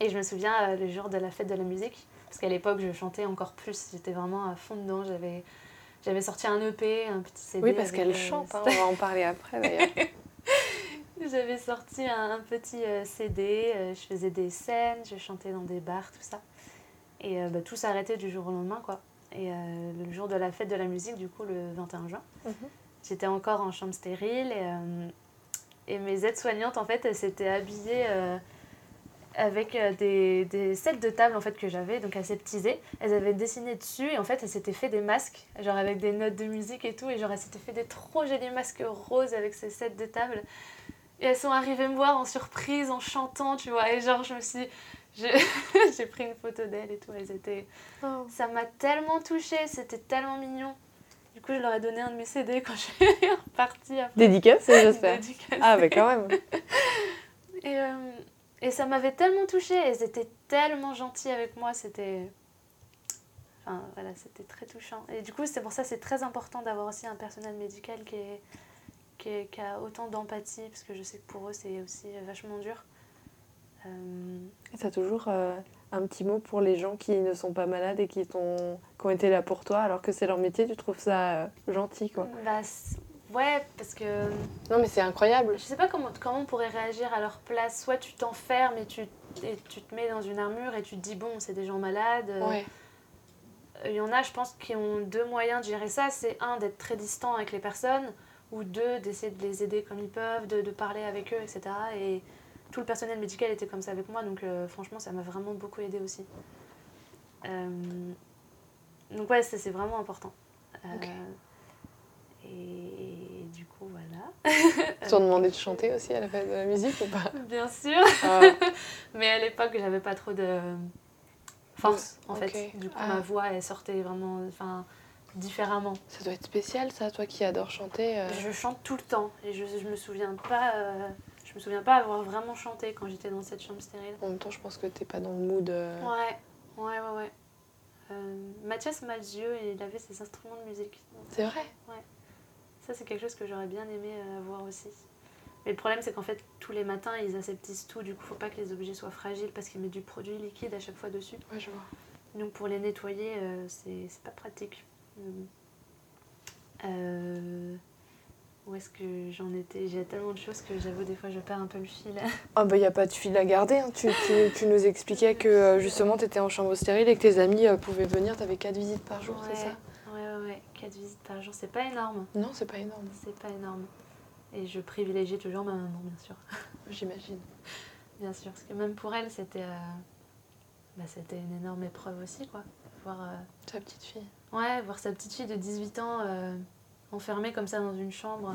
Et je me souviens, le jour de la fête de la musique, parce qu'à l'époque, je chantais encore plus. J'étais vraiment à fond dedans. J'avais, j'avais sorti un EP, un petit CD. Oui, parce qu'elle euh, chante. Hein, on va en parler après d'ailleurs. j'avais sorti un, petit euh, CD. Euh, je faisais des scènes. Je chantais dans des bars, tout ça. Et bah, tout s'arrêtait du jour au lendemain, quoi. Et le jour de la fête de la musique, du coup, le 21 juin, mhm. j'étais encore en chambre stérile. Et, et mes aides-soignantes, en fait, elles s'étaient habillées avec euh, des, des, sets de table en fait que j'avais donc aseptisés. Elles avaient dessiné dessus et en fait elles s'étaient fait des masques, genre avec des notes de musique et tout et genre elles s'étaient fait des trop jolis masques roses avec ces sets de table. Et elles sont arrivées me voir en surprise en chantant, tu vois. Et genre je me suis j'ai pris une photo d'elles et tout, elles étaient oh. ça m'a tellement touchée, c'était tellement mignon. Du coup, je leur ai donné un de mes CD quand je suis repartie après. Dédicace, j'espère. Ah, mais quand même. et euh, et ça m'avait tellement touchée, elles étaient tellement gentilles avec moi, c'était... Enfin voilà, c'était très touchant. Et du coup, c'est pour ça c'est très important d'avoir aussi un personnel médical qui, est, qui, qui a autant d'empathie, parce que je sais que pour eux c'est aussi vachement dur. Euh... Et tu as toujours euh, un petit mot pour les gens qui ne sont pas malades et qui, qui ont été là pour toi, alors que c'est leur métier, tu trouves ça euh, gentil quoi bah, Ouais, parce que. Non, mais c'est incroyable. Je sais pas comment, comment on pourrait réagir à leur place. Soit tu t'enfermes et tu, et tu te mets dans une armure et tu te dis, bon, c'est des gens malades. Ouais. Il y en a, je pense, qui ont deux moyens de gérer ça. C'est un, d'être très distant avec les personnes, ou deux, d'essayer de les aider comme ils peuvent, de, de, parler avec eux, etc. Et tout le personnel médical était comme ça avec moi, donc euh, franchement, ça m'a vraiment beaucoup aidé aussi. Euh, donc, ouais, c'est vraiment important. Euh, et du coup, voilà. Tu t'ont demandé de chanter aussi à la fête de la musique ou pas? Bien sûr. Ah. Mais à l'époque, j'avais pas trop de force, en fait. Du coup, ma ah. voix, elle sortait vraiment enfin, différemment. Ça doit être spécial, ça, toi qui adores chanter. Euh. Je chante tout le temps. Et je, je me souviens pas... Euh, me souviens pas avoir vraiment chanté quand j'étais dans cette chambre stérile. En même temps, je pense que t'es pas dans le mood. Euh. Ouais, ouais, ouais, ouais. Mathias Malzieux, il avait ses instruments de musique. C'est vrai? Ouais. Ça, c'est quelque chose que j'aurais bien aimé euh, voir aussi. Mais le problème, c'est qu'en fait, tous les matins, ils aseptisent tout. Du coup, faut pas que les objets soient fragiles parce qu'ils mettent du produit liquide à chaque fois dessus. Ouais, je vois. Donc, pour les nettoyer, euh, c'est pas pratique. Euh, où est-ce que j'en étais J'ai tellement de choses que j'avoue, des fois, je perds un peu le fil. Ah, bah, il n'y a pas de fil à garder. Hein. Tu, tu, tu, nous expliquais que justement, tu étais en chambre stérile et que tes amis pouvaient venir. Tu avais 4 visites par jour, c'est ça? 4 visites par jour, c'est pas énorme. Non, c'est pas énorme. C'est pas énorme. Et je privilégiais toujours ma maman, bien sûr. J'imagine. bien sûr, parce que même pour elle, c'était bah, c'était une énorme épreuve aussi, quoi. Voir sa petite fille. Ouais, voir sa petite fille de 18 ans enfermée comme ça dans une chambre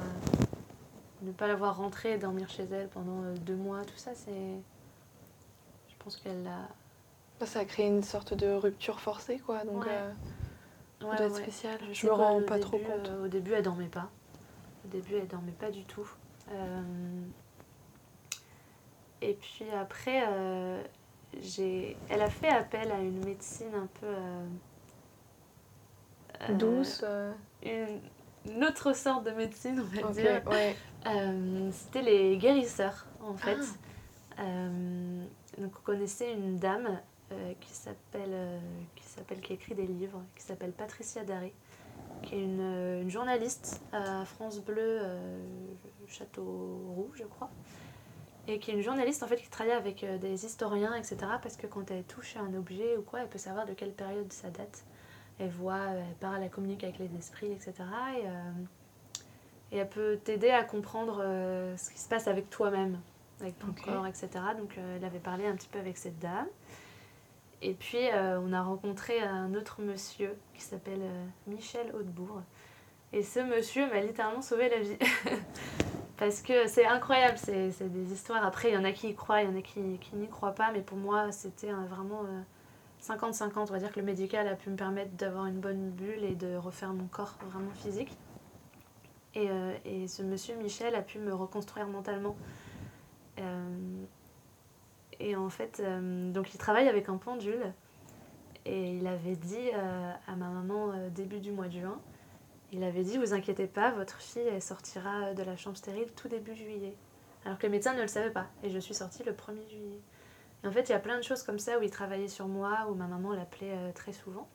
ne pas la voir rentrer et dormir chez elle pendant euh, deux mois, tout ça, c'est. Je pense qu'elle l'a. Bah, ça a créé une sorte de rupture forcée, quoi. Donc, ouais. ça doit être spécial. Je, me rends pas trop compte. Euh, au début, elle dormait pas. Au début, elle dormait pas du tout. Euh, et puis après, j'ai... elle a fait appel à une médecine un peu. douce. Une autre sorte de médecine, on va dire. Euh, c'était les guérisseurs, en fait. Ah. Euh, donc, on connaissait une dame euh, qui s'appelle, qui s'appelle, qui écrit des livres, qui s'appelle Patricia Daré, qui est une, une, journaliste à France Bleu, Châteauroux, je crois. Et qui est une journaliste en fait qui travaille avec des historiens, etc. Parce que quand elle touche à un objet ou quoi, elle peut savoir de quelle période ça date elle voit, elle parle, elle communique avec les esprits, etc. Et, euh, et elle peut t'aider à comprendre euh, ce qui se passe avec toi-même, avec ton corps, etc. Donc euh, elle avait parlé un petit peu avec cette dame. Et puis on a rencontré un autre monsieur qui s'appelle Michel Hautebourg. Et ce monsieur m'a littéralement sauvé la vie. Parce que c'est incroyable, c'est des histoires. Après, il y en a qui y croient, il y en a qui, qui n'y croient pas. Mais pour moi, c'était vraiment 50-50, on va dire que le médical a pu me permettre d'avoir une bonne bulle et de refaire mon corps vraiment physique. Et, euh, ce monsieur Michel a pu me reconstruire mentalement. Euh, et en fait, euh, donc il travaille avec un pendule. Et il avait dit à ma maman début du mois de juin, il avait dit, vous inquiétez pas, votre fille sortira de la chambre stérile tout début juillet. Alors que les médecins ne le savaient pas. Et je suis sortie le 1er juillet en fait, il y a plein de choses comme ça où il travaillait sur moi, où ma maman l'appelait euh, très souvent.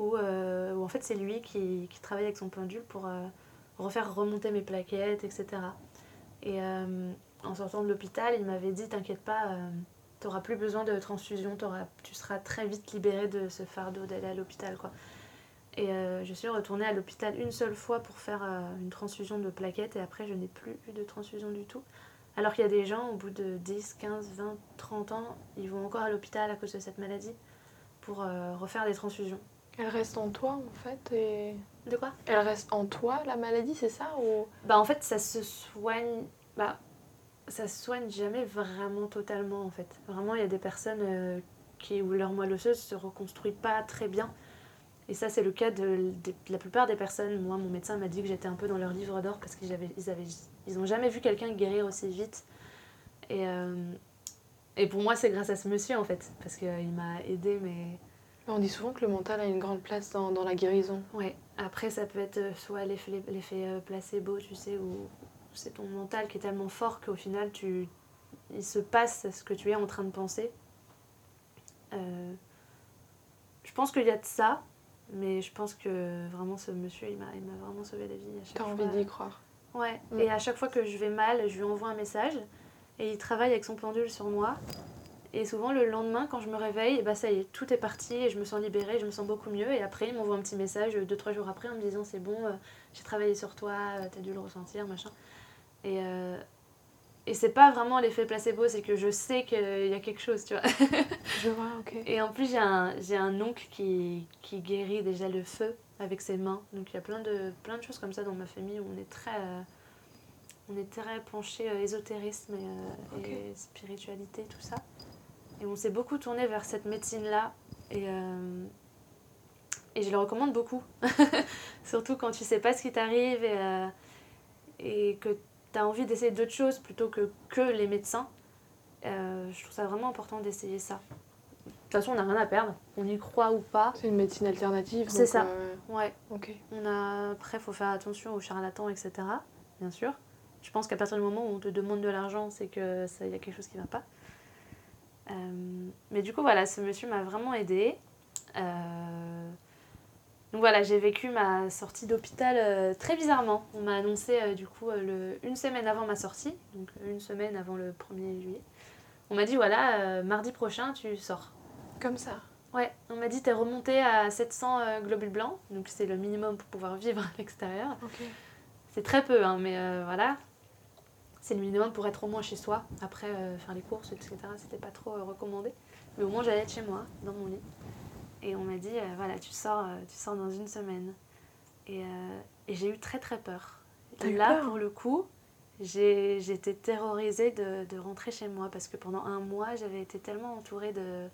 Euh, où, en fait, c'est lui qui, travaille avec son pendule pour euh, refaire remonter mes plaquettes, etc. Et en sortant de l'hôpital, il m'avait dit T'inquiète pas, tu n'auras plus besoin de transfusion, tu seras très vite libérée de ce fardeau d'aller à l'hôpital. quoi. Et je suis retournée à l'hôpital une seule fois pour faire une transfusion de plaquettes et après je n'ai plus eu de transfusion du tout. Alors qu'il y a des gens, au bout de 10, 15, 20, 30 ans, ils vont encore à l'hôpital à cause de cette maladie pour euh, refaire des transfusions. Elle reste en toi en fait et... De quoi? Elle reste en toi la maladie, c'est ça ou... Bah en fait ça se soigne... Bah ça se soigne jamais vraiment totalement en fait. Vraiment il y a des personnes euh, qui, où leur moelle osseuse se reconstruit pas très bien. Et ça, c'est le cas de, la plupart des personnes. Moi, mon médecin m'a dit que j'étais un peu dans leur livre d'or parce qu'ils avaient, ils avaient, ils ont jamais vu quelqu'un guérir aussi vite. Et, euh, et pour moi, c'est grâce à ce monsieur, en fait, parce qu'il m'a aidé, mais... On dit souvent que le mental a une grande place dans, dans la guérison. Ouais. Après, ça peut être soit l'effet euh, placebo, tu sais, ou c'est ton mental qui est tellement fort qu'au final, tu, il se passe ce que tu es en train de penser. Euh, je pense qu'il y a de ça, mais je pense que vraiment ce monsieur, il m'a vraiment sauvé la vie. T'as envie d'y croire Ouais, mm. et à chaque fois que je vais mal, je lui envoie un message et il travaille avec son pendule sur moi. Et souvent le lendemain, quand je me réveille, bah ça y est, tout est parti et je me sens libérée, je me sens beaucoup mieux. Et après, il m'envoie un petit message deux, trois jours après en me disant c'est bon, euh, j'ai travaillé sur toi, euh, t'as dû le ressentir, machin. Et, euh, et c'est pas vraiment l'effet placebo, c'est que je sais qu'il y a quelque chose, tu vois. je vois, ok. Et en plus, j'ai un, un oncle qui, qui guérit déjà le feu avec ses mains. Donc il y a plein de, plein de choses comme ça dans ma famille où on est très, euh, on est très penché euh, ésotérisme et, euh, et, spiritualité, tout ça. Et on s'est beaucoup tourné vers cette médecine-là. Et, et je le recommande beaucoup. Surtout quand tu sais pas ce qui t'arrive et, et que tu as envie d'essayer d'autres choses plutôt que, que les médecins. je trouve ça vraiment important d'essayer ça. De toute façon, on n'a rien à perdre. On y croit ou pas. C'est une médecine alternative. C'est ça. Euh, ouais. Ok. On a... Après, il faut faire attention aux charlatans, etc. Bien sûr. Je pense qu'à partir du moment où on te demande de l'argent, c'est qu'il y a quelque chose qui ne va pas. Euh, mais du coup, voilà, ce monsieur m'a vraiment aidé. Euh, donc voilà, j'ai vécu ma sortie d'hôpital très bizarrement. On m'a annoncé du coup le... une semaine avant ma sortie, donc une semaine avant le 1er juillet. On m'a dit voilà, mardi prochain, tu sors. Comme ça Ouais, on m'a dit t'es remonté à 700 euh, globules blancs, donc c'est le minimum pour pouvoir vivre à l'extérieur. c'est très peu, hein, mais voilà. C'est le minimum pour être au moins chez soi. Après, faire les courses, etc., c'était pas trop recommandé. Mais au moins, j'allais être chez moi, dans mon lit. Et on m'a dit, voilà, tu sors, tu sors dans une semaine. Et, et j'ai eu très très peur. Là, pour le coup, j'étais terrorisée de, de, rentrer chez moi parce que pendant un mois, j'avais été tellement entourée de.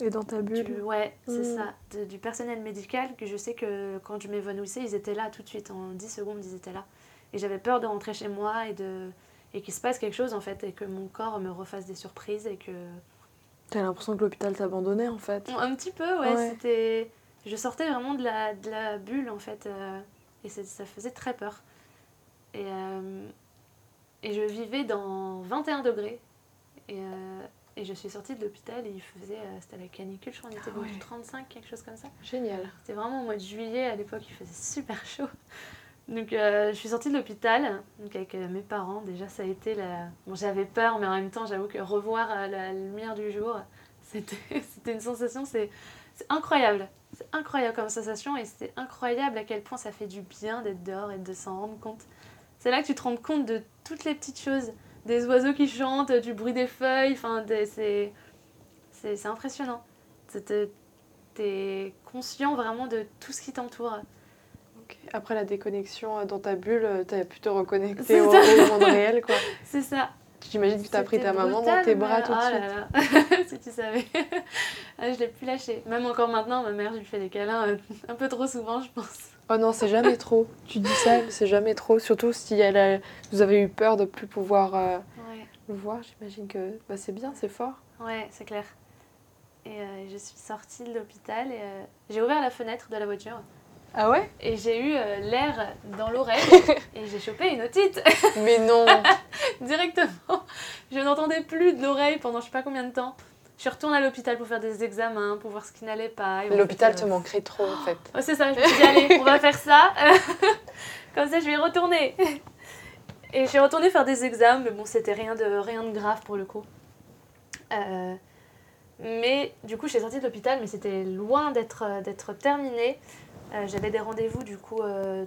Et dans ta bulle Ouais, c'est mm. ça. du personnel médical que je sais que quand je m'évanouissais, ils étaient là tout de suite. En 10 secondes, ils étaient là. Et j'avais peur de rentrer chez moi et, de, et qu'il se passe quelque chose en fait et que mon corps me refasse des surprises et que. T'as l'impression que l'hôpital t'abandonnait en fait Un petit peu, ouais. C'était. Je sortais vraiment de la, de la bulle en fait. Euh, et ça faisait très peur. Et, euh, et je vivais dans 21 degrés. Et, euh, et je suis sortie de l'hôpital et il faisait, c'était la canicule, je crois, on était ah 35, quelque chose comme ça. Génial. C'était vraiment au mois de juillet, à l'époque, il faisait super chaud. Donc je suis sortie de l'hôpital, avec mes parents. Déjà, ça a été la... Bon, j'avais peur, mais en même temps, j'avoue que revoir la lumière du jour, c'était une sensation, c'est incroyable. C'est incroyable comme sensation et c'est incroyable à quel point ça fait du bien d'être dehors et de s'en rendre compte. C'est là que tu te rends compte de toutes les petites choses, des oiseaux qui chantent, du bruit des feuilles, enfin, c'est, impressionnant. Tu es conscient vraiment de tout ce qui t'entoure. Après la déconnexion euh, dans ta bulle, euh, tu as pu te reconnecter au, monde réel. quoi. C'est ça. J'imagine que tu as pris ta maman dans tes bras tout de oh suite. si tu savais. Ah, je l'ai plus lâché. Même encore maintenant, ma mère, je lui fais des câlins euh, un peu trop souvent, je pense. Oh non, c'est jamais trop. Tu dis ça, c'est jamais trop. Surtout si elle a... vous avez eu peur de plus pouvoir euh, le voir. J'imagine que bah, c'est bien, c'est fort. Ouais, c'est clair. Et euh, je suis sortie de l'hôpital et euh, j'ai ouvert la fenêtre de la voiture. Ah ouais Et j'ai eu l'air dans l'oreille et j'ai chopé une otite. Mais non Directement. Je n'entendais plus de l'oreille pendant je sais pas combien de temps. Je suis retournée à l'hôpital pour faire des examens, pour voir ce qui n'allait pas. L'hôpital te euh, manquerait trop en fait. Oh, c'est ça, je me suis dit, allez, on va faire ça. Comme ça, je vais y retourner. Et je suis retournée faire des examens, mais bon, c'était rien de, rien de grave pour le coup. Euh, mais du coup, je suis sortie de l'hôpital, mais c'était loin d'être, euh, d'être terminé. J'avais des rendez-vous du coup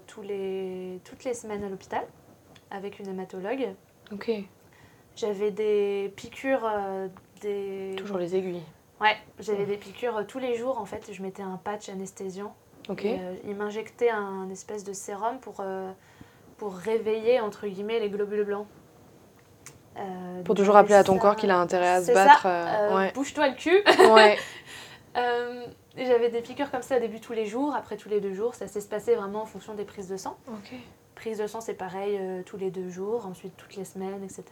tous les, toutes les semaines à l'hôpital avec une hématologue. Ok. J'avais des piqûres Toujours les aiguilles. Ouais, j'avais des piqûres tous les jours. En fait, je mettais un patch anesthésiant. Ok. Euh, il m'injectait un espèce de sérum pour, euh, pour réveiller, entre guillemets, les globules blancs. Euh, pour toujours rappeler à ton corps qu'il a intérêt à se battre. Ouais. Bouge-toi le cul. Ouais. j'avais des piqûres comme ça au début tous les jours, après tous les deux jours. Ça s'espacait vraiment en fonction des prises de sang. Prise de sang, c'est pareil tous les deux jours, ensuite toutes les semaines, etc.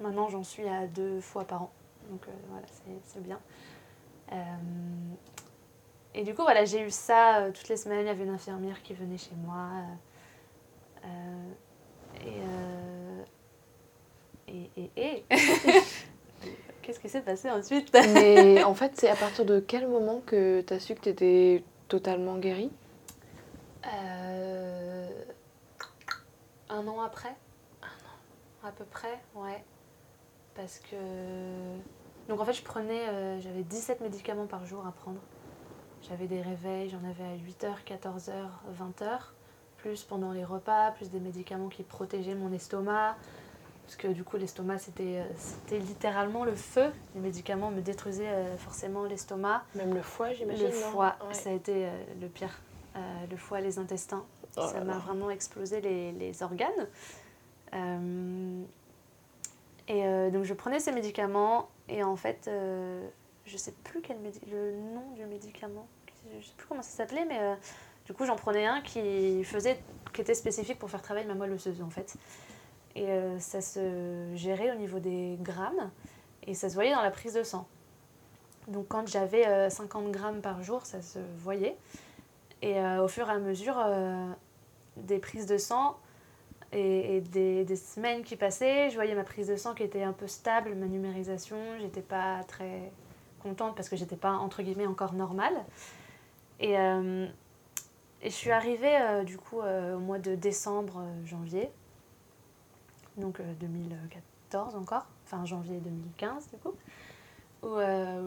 Maintenant, j'en suis à deux fois par an. Donc euh, voilà, c'est bien. Euh, et du coup, voilà, j'ai eu ça euh, toutes les semaines. Il y avait une infirmière qui venait chez moi. et. et, et, Qu'est-ce qui s'est passé ensuite? Mais en fait, c'est à partir de quel moment que tu as su que tu étais totalement guérie? Un an après. Un an À peu près, ouais parce que... Donc en fait, je prenais, euh, j'avais 17 médicaments par jour à prendre. J'avais des réveils, j'en avais à 8h, 14h, 20h, plus pendant les repas, plus des médicaments qui protégeaient mon estomac. Parce que du coup, l'estomac, c'était, euh, c'était littéralement le feu. Les médicaments me détruisaient euh, forcément l'estomac. Même le foie, j'imagine. Le foie, ça a été le pire. le foie, les intestins. Oh ça m'a vraiment explosé les, les organes. Et euh, donc je prenais ces médicaments et en fait, euh, je sais plus quel le nom du médicament, je sais plus comment ça s'appelait, mais euh, du coup j'en prenais un qui faisait, qui était spécifique pour faire travailler ma moelle osseuse en fait. Et ça se gérait au niveau des grammes et ça se voyait dans la prise de sang. Donc quand j'avais 50 grammes par jour, ça se voyait. Et au fur et à mesure des prises de sang, et, des, semaines qui passaient, je voyais ma prise de sang qui était un peu stable, ma numérisation, j'étais pas très contente parce que j'étais pas entre guillemets encore normale. Et, euh, je suis arrivée euh, du coup euh, au mois de décembre, janvier, donc 2014 encore, enfin janvier 2015 du coup. où,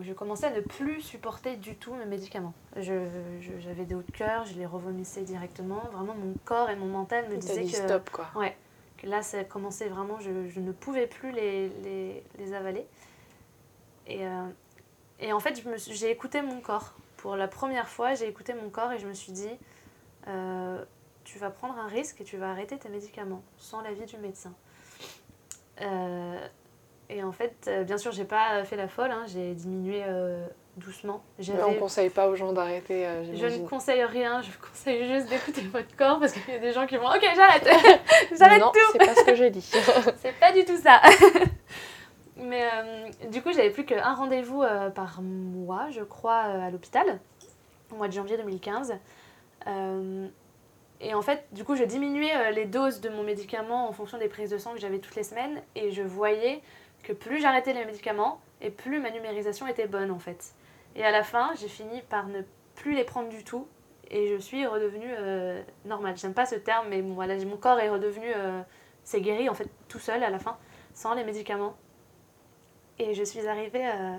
je commençais à ne plus supporter du tout mes médicaments. J'avais des hauts de cœur, je les revomissais directement. Vraiment, mon corps et mon mental me disaient que... stop, quoi. Ouais, que là, ça commençait vraiment, je, je ne pouvais plus les, les, les avaler. Et, euh, et en fait, j'ai écouté mon corps. Pour la première fois, j'ai écouté mon corps et je me suis dit, euh, tu vas prendre un risque et tu vas arrêter tes médicaments sans l'avis du médecin. Euh, et en fait, bien sûr, j'ai pas fait la folle, hein, j'ai diminué doucement. Mais on ne conseille pas aux gens d'arrêter, Je ne conseille rien, je vous conseille juste d'écouter votre corps parce qu'il y a des gens qui vont Ok, j'arrête J'arrête tout c'est pas ce que j'ai dit. c'est pas du tout ça mais euh, du coup, j'avais plus qu'un rendez-vous euh, par mois, je crois, euh, à l'hôpital, au mois de janvier 2015. Et en fait, du coup, je diminuais les doses de mon médicament en fonction des prises de sang que j'avais toutes les semaines. Et je voyais que plus j'arrêtais les médicaments, et plus ma numérisation était bonne, en fait. Et à la fin, j'ai fini par ne plus les prendre du tout. Et je suis redevenue normale. J'aime pas ce terme, mais voilà, mon corps est redevenu... c'est guéri, en fait, tout seul à la fin, sans les médicaments. Et je suis arrivée euh,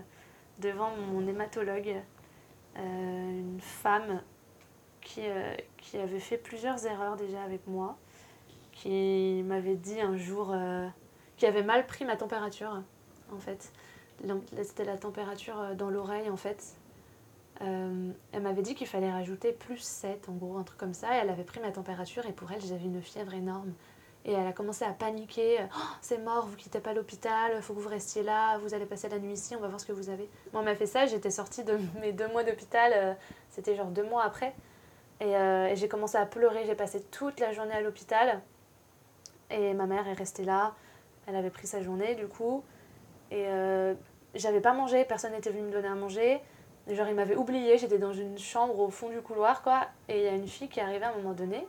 devant mon hématologue, euh, une femme qui, euh, qui avait fait plusieurs erreurs déjà avec moi, qui m'avait dit un jour, qui avait mal pris ma température, en fait. C'était la température dans l'oreille, en fait. elle m'avait dit qu'il fallait rajouter plus 7, en gros, un truc comme ça. Et elle avait pris ma température et pour elle, j'avais une fièvre énorme. Et elle a commencé à paniquer. Oh, c'est mort, vous quittez pas l'hôpital, faut que vous restiez là, vous allez passer la nuit ici, on va voir ce que vous avez. Moi, on m'a fait ça, j'étais sortie de mes deux mois d'hôpital, euh, c'était genre deux mois après. Euh, et, j'ai commencé à pleurer, j'ai passé toute la journée à l'hôpital. Et ma mère est restée là, elle avait pris sa journée du coup. Et euh, j'avais pas mangé, personne n'était venu me donner à manger. Genre, il m'avait oublié, j'étais dans une chambre au fond du couloir, quoi. Et il y a une fille qui est arrivée à un moment donné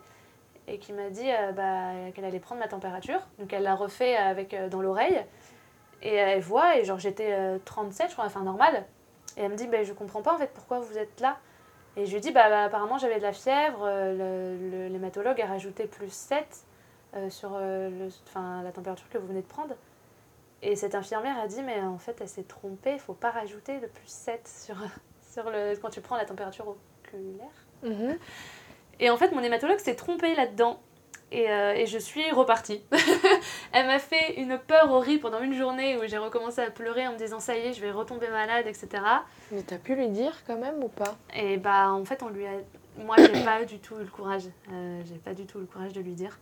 et qui m'a dit euh, bah, qu'elle allait prendre ma température. Donc elle l'a refait avec, dans l'oreille. Et elle voit, et genre j'étais 37, euh, je crois, enfin normal. Et elle me dit bah, je comprends pas en fait pourquoi vous êtes là? Et je lui dis bah, bah apparemment j'avais de la fièvre, l'hématologue a rajouté plus 7 sur le, la température que vous venez de prendre. Et cette infirmière a dit mais en fait elle s'est trompée, il faut pas rajouter le plus 7 sur, sur le, quand tu prends la température oculaire. Mm-hmm. Et en fait, mon hématologue s'est trompé là-dedans. Et, euh, et, je suis repartie. elle m'a fait une peur horrible pendant une journée où j'ai recommencé à pleurer en me disant ça y est, je vais retomber malade, etc. Mais t'as pu lui dire quand même ou pas? Et bah en fait, on lui a. Moi, j'ai pas du tout eu le courage. Euh, j'ai pas du tout eu le courage de lui dire.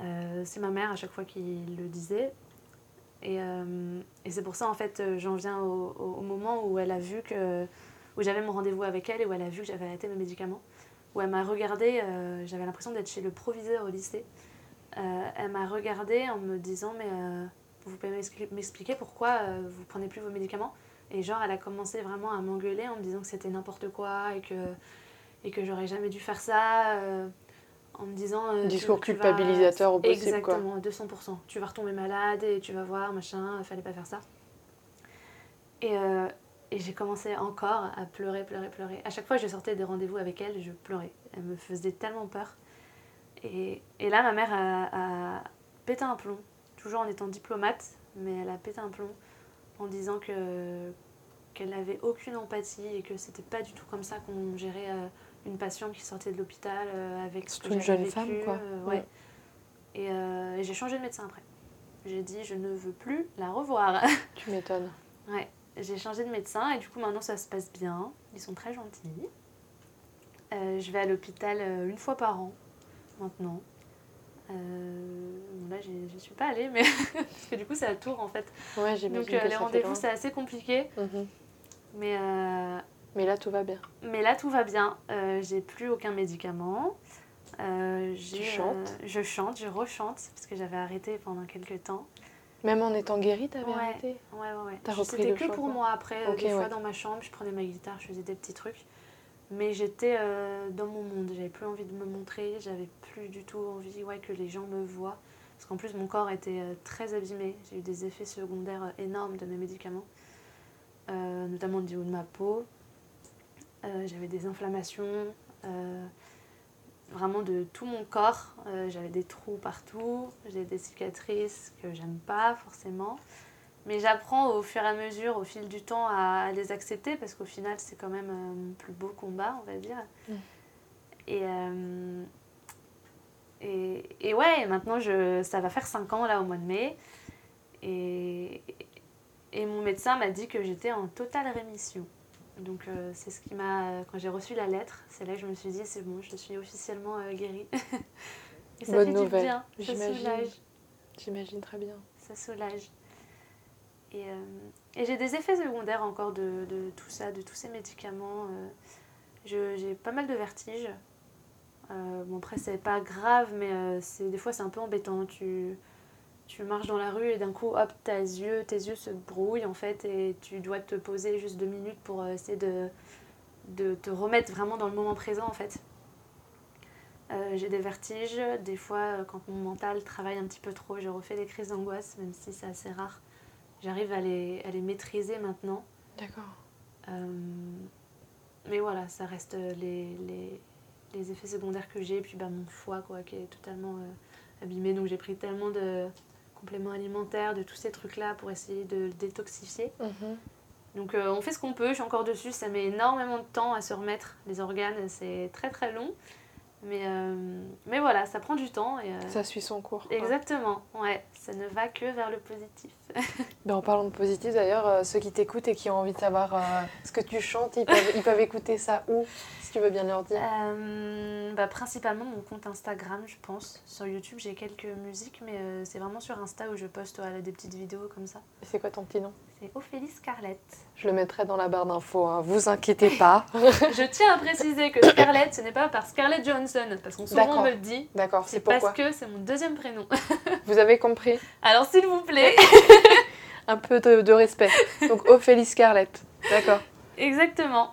Euh, c'est ma mère à chaque fois qui le disait. Et, et c'est pour ça en fait, j'en viens au, au, moment où elle a vu que. où j'avais mon rendez-vous avec elle et où elle a vu que j'avais arrêté mes médicaments où elle m'a regardé, euh, j'avais l'impression d'être chez le proviseur au lycée. Euh, elle m'a regardé en me disant mais euh, vous pouvez m'expliquer pourquoi vous prenez plus vos médicaments? Et genre elle a commencé vraiment à m'engueuler en me disant que c'était n'importe quoi et que, et que j'aurais jamais dû faire ça. en me disant... Discours culpabilisateur au possible Exactement, 200%. Tu vas retomber malade et tu vas voir, machin, fallait pas faire ça. Et, et j'ai commencé encore à pleurer, pleurer, pleurer. À chaque fois que je sortais des rendez-vous avec elle, je pleurais. Elle me faisait tellement peur. Et, et là, ma mère a, pété un plomb, toujours en étant diplomate, mais elle a pété un plomb en disant que qu'elle n'avait aucune empathie et que c'était pas du tout comme ça qu'on gérait euh, une patiente qui sortait de l'hôpital euh, avec ce que une jeune femme, quoi. Euh, ouais. Et, et j'ai changé de médecin après. J'ai dit, je ne veux plus la revoir. Tu m'étonnes. ouais j'ai changé de médecin et du coup maintenant ça se passe bien. Ils sont très gentils. Euh, je vais à l'hôpital euh, une fois par an maintenant. Euh, là, je suis pas allée, mais parce que du coup, c'est à Tours en fait. Ouais, Donc les rendez-vous, c'est assez compliqué. Mhm. Mais, mais là, tout va bien. Mais là, tout va bien. j'ai plus aucun médicament. tu chantes Je chante, je rechante parce que j'avais arrêté pendant quelques temps. Même en étant guérie, t'avais arrêté Ouais, ouais, ouais. C'était que pour moi. Après, euh, des fois dans ma chambre, je prenais ma guitare, je faisais des petits trucs. Mais j'étais euh, dans mon monde. J'avais plus envie de me montrer. J'avais plus du tout envie ouais, que les gens me voient. Parce qu'en plus, mon corps était euh, très abîmé. J'ai eu des effets secondaires énormes de mes médicaments, notamment au niveau de ma peau. J'avais des inflammations vraiment de tout mon corps. Euh, j'avais des trous partout, j'ai des cicatrices que j'aime pas forcément. Mais j'apprends au fur et à mesure, au fil du temps, à, les accepter parce qu'au final, c'est quand même mon plus beau combat, on va dire. Mm. Et, et, et, ouais, maintenant, je, ça va faire 5 ans là au mois de mai. Et, et mon médecin m'a dit que j'étais en totale rémission. Donc euh, c'est ce qui m'a... Quand j'ai reçu la lettre, c'est là que je me suis dit, c'est bon, je suis officiellement euh, guérie. et ça Bonne fait nouvelle. du bien, ça soulage. J'imagine très bien. Ça soulage. Et, euh, et j'ai des effets secondaires encore de, de, tout ça, de tous ces médicaments. j'ai pas mal de vertiges. bon après c'est pas grave, mais c'est des fois c'est un peu embêtant. Tu tu marches dans la rue et d'un coup, hop, tes yeux, tes yeux se brouillent en fait et tu dois te poser juste deux minutes pour euh, essayer de, de te remettre vraiment dans le moment présent en fait. Euh, j'ai des vertiges, des fois euh, quand mon mental travaille un petit peu trop, je refais des crises d'angoisse, même si c'est assez rare. J'arrive à les, à les maîtriser maintenant. D'accord. mais voilà, ça reste les, les, les effets secondaires que j'ai, et puis bah, mon foie quoi, qui est totalement abîmé, donc j'ai pris tellement de, compléments alimentaires, de tous ces trucs-là pour essayer de le détoxifier. Mhm. Donc euh, on fait ce qu'on peut, je suis encore dessus, ça met énormément de temps à se remettre les organes, c'est très très long. Mais, euh, mais voilà, ça prend du temps. Et, euh, ça suit son cours. Exactement, ouais, ça ne va que vers le positif. ben, en parlant de positif, d'ailleurs, ceux qui t'écoutent et qui ont envie de savoir ce que tu chantes, ils peuvent, ils peuvent écouter ça où? Tu veux bien leur dire. bah, principalement mon compte Instagram, je pense. Sur YouTube, j'ai quelques musiques, mais c'est vraiment sur Insta où je poste des petites vidéos comme ça. C'est quoi ton petit nom c'est Ophélie Scarlett. Je le mettrai dans la barre d'infos, hein. vous inquiétez pas. je tiens à préciser que Scarlett, ce n'est pas par Scarlett Johnson, parce qu'on souvent me le dit. D'accord, c'est parce que c'est mon deuxième prénom. vous avez compris Alors s'il vous plaît. Un peu de, respect. Donc Ophélie Scarlett, d'accord. Exactement.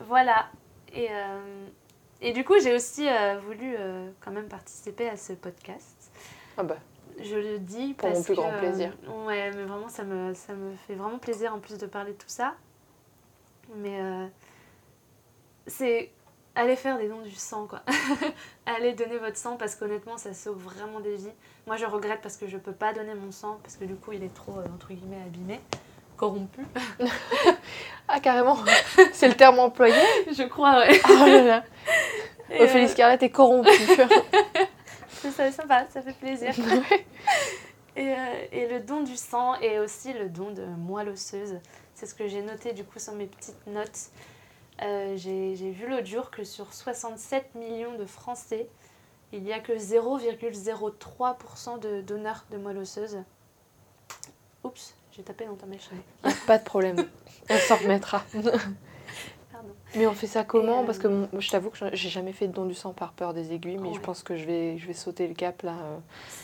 Voilà. Et, euh, et du coup, j'ai aussi euh, voulu euh, quand même participer à ce podcast. Ah bah. Je le dis Pour parce mon plus grand plaisir. ouais, mais vraiment, ça me, ça me fait vraiment plaisir en plus de parler de tout ça. Mais c'est aller faire des dons du sang, quoi. aller donner votre sang parce qu'honnêtement, ça sauve vraiment des vies. Moi, je regrette parce que je peux pas donner mon sang parce que du coup, il est trop, euh, entre guillemets, abîmé, corrompu. ah, carrément C'est le terme employé Je crois, ouais. oh là là. Ophélie euh, Scarlett est corrompue. ça sympa, ça fait plaisir. et, euh, et, le don du sang et aussi le don de moelle osseuse. C'est ce que j'ai noté du coup sur mes petites notes. Euh, j'ai vu l'autre jour que sur 67 millions de Français, il n'y a que 0,03% de donneurs de moelle osseuse. Oups, j'ai tapé dans ta machine. Pas de problème, on s'en remettra. Mais on fait ça comment? Parce que euh, je t'avoue que j'ai jamais fait de don du sang par peur des aiguilles, mais je pense que je vais, je vais sauter le cap là.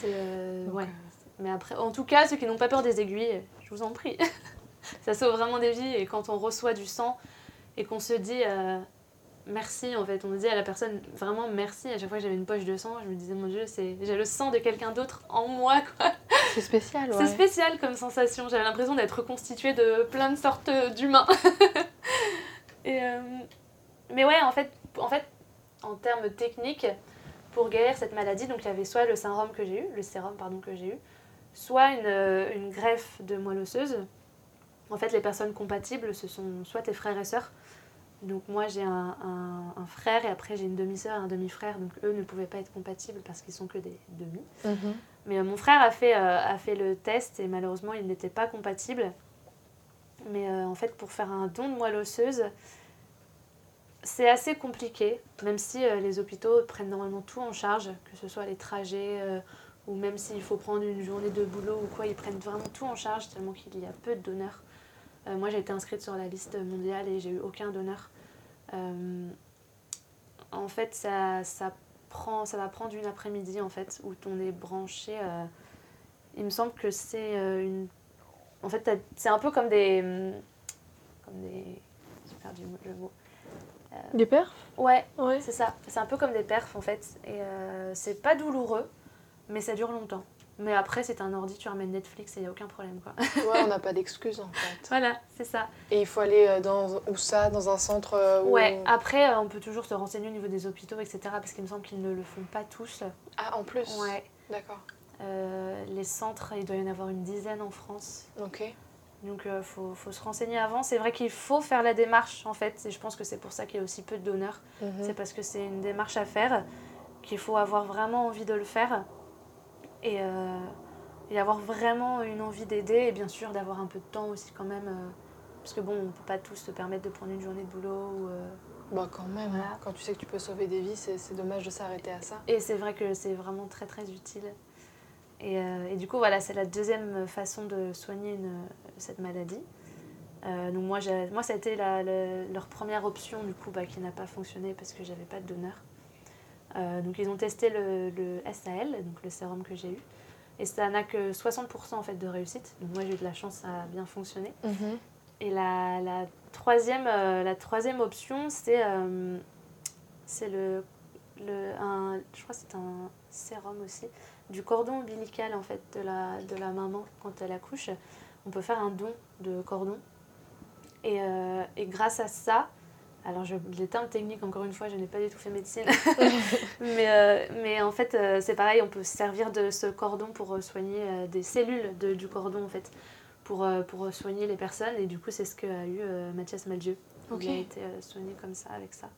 Euh. ouais. Mais après, en tout cas, ceux qui n'ont pas peur des aiguilles, je vous en prie. ça sauve vraiment des vies et quand on reçoit du sang et qu'on se dit euh, merci, en fait, on dit à la personne vraiment merci. À chaque fois que j'avais une poche de sang, je me disais mon Dieu, c'est j'ai le sang de quelqu'un d'autre en moi, quoi. C'est spécial, ouais. C'est spécial comme sensation. J'avais l'impression d'être reconstituée de plein de sortes d'humains. Et, euh, mais ouais, en fait, en fait, en termes techniques, pour guérir cette maladie, donc il y avait soit le sérum que j'ai eu, le sérum pardon que j'ai eu, soit une, une, greffe de moelle osseuse. En fait, les personnes compatibles, ce sont soit tes frères et sœurs. Donc moi j'ai un, un, frère et après j'ai une demi-sœur et un demi-frère, donc eux ne pouvaient pas être compatibles parce qu'ils sont que des demi. Mhm. Mais euh, mon frère a fait, a fait le test et malheureusement il n'était pas compatible. Mais en fait pour faire un don de moelle osseuse, c'est assez compliqué, même si euh, les hôpitaux prennent normalement tout en charge, que ce soit les trajets euh, ou même s'il faut prendre une journée de boulot ou quoi, ils prennent vraiment tout en charge tellement qu'il y a peu de donneurs. Euh, moi j'ai été inscrite sur la liste mondiale et j'ai eu aucun donneur. En fait, ça, ça, prend, ça va prendre une après-midi en fait où on est branché. il me semble que c'est une. En fait, c'est un peu comme des. Comme des. J'ai perdu le mot euh, des perfs? Ouais, ouais. c'est ça. C'est un peu comme des perfs en fait. Et euh, c'est pas douloureux, mais ça dure longtemps. Mais après, c'est un ordi, tu ramènes Netflix et il n'y a aucun problème. Quoi. ouais, on n'a pas d'excuses en fait. Voilà, c'est ça. Et il faut aller euh, dans où ça Dans un centre où... Ouais, après, on peut toujours se renseigner au niveau des hôpitaux, etc. Parce qu'il me semble qu'ils ne le font pas tous. Ah, en plus Ouais. D'accord. les centres, il doit y en avoir une dizaine en France. Ok. Donc il faut, faut, se renseigner avant. C'est vrai qu'il faut faire la démarche en fait. Et je pense que c'est pour ça qu'il y a aussi peu de donneurs. Mhm. C'est parce que c'est une démarche à faire, qu'il faut avoir vraiment envie de le faire. Et, et avoir vraiment une envie d'aider. Et bien sûr d'avoir un peu de temps aussi quand même. Parce que bon, on ne peut pas tous se permettre de prendre une journée de boulot. Ou, euh, Bah quand même, hein. quand tu sais que tu peux sauver des vies, c'est dommage de s'arrêter à ça. Et c'est vrai que c'est vraiment très très utile. Et, euh, et, du coup, voilà, c'est la deuxième façon de soigner une, cette maladie. Euh, donc moi, moi, ça a été la, leur première option, du coup, bah, qui n'a pas fonctionné parce que j'avais pas de donneur. Euh, donc ils ont testé le, le, SAL, donc le sérum que j'ai eu. Et ça n'a que 60% en fait de réussite. Donc moi, j'ai eu de la chance, ça a bien fonctionné. Mhm. Et la, la troisième, euh, la troisième option, c'est euh, le, le un, je crois c'est un sérum aussi, du cordon ombilical en fait de la, de la maman quand elle accouche. On peut faire un don de cordon. Et, euh, et grâce à ça, alors je, les termes techniques, encore une fois, je n'ai pas du tout fait médecine. mais, mais en fait, c'est pareil, on peut se servir de ce cordon pour soigner des cellules de, du cordon en fait pour, euh, pour soigner les personnes. Et du coup, c'est ce qu'a eu euh, Mathias Maldieu. Il a été euh, soigné comme ça, avec ça.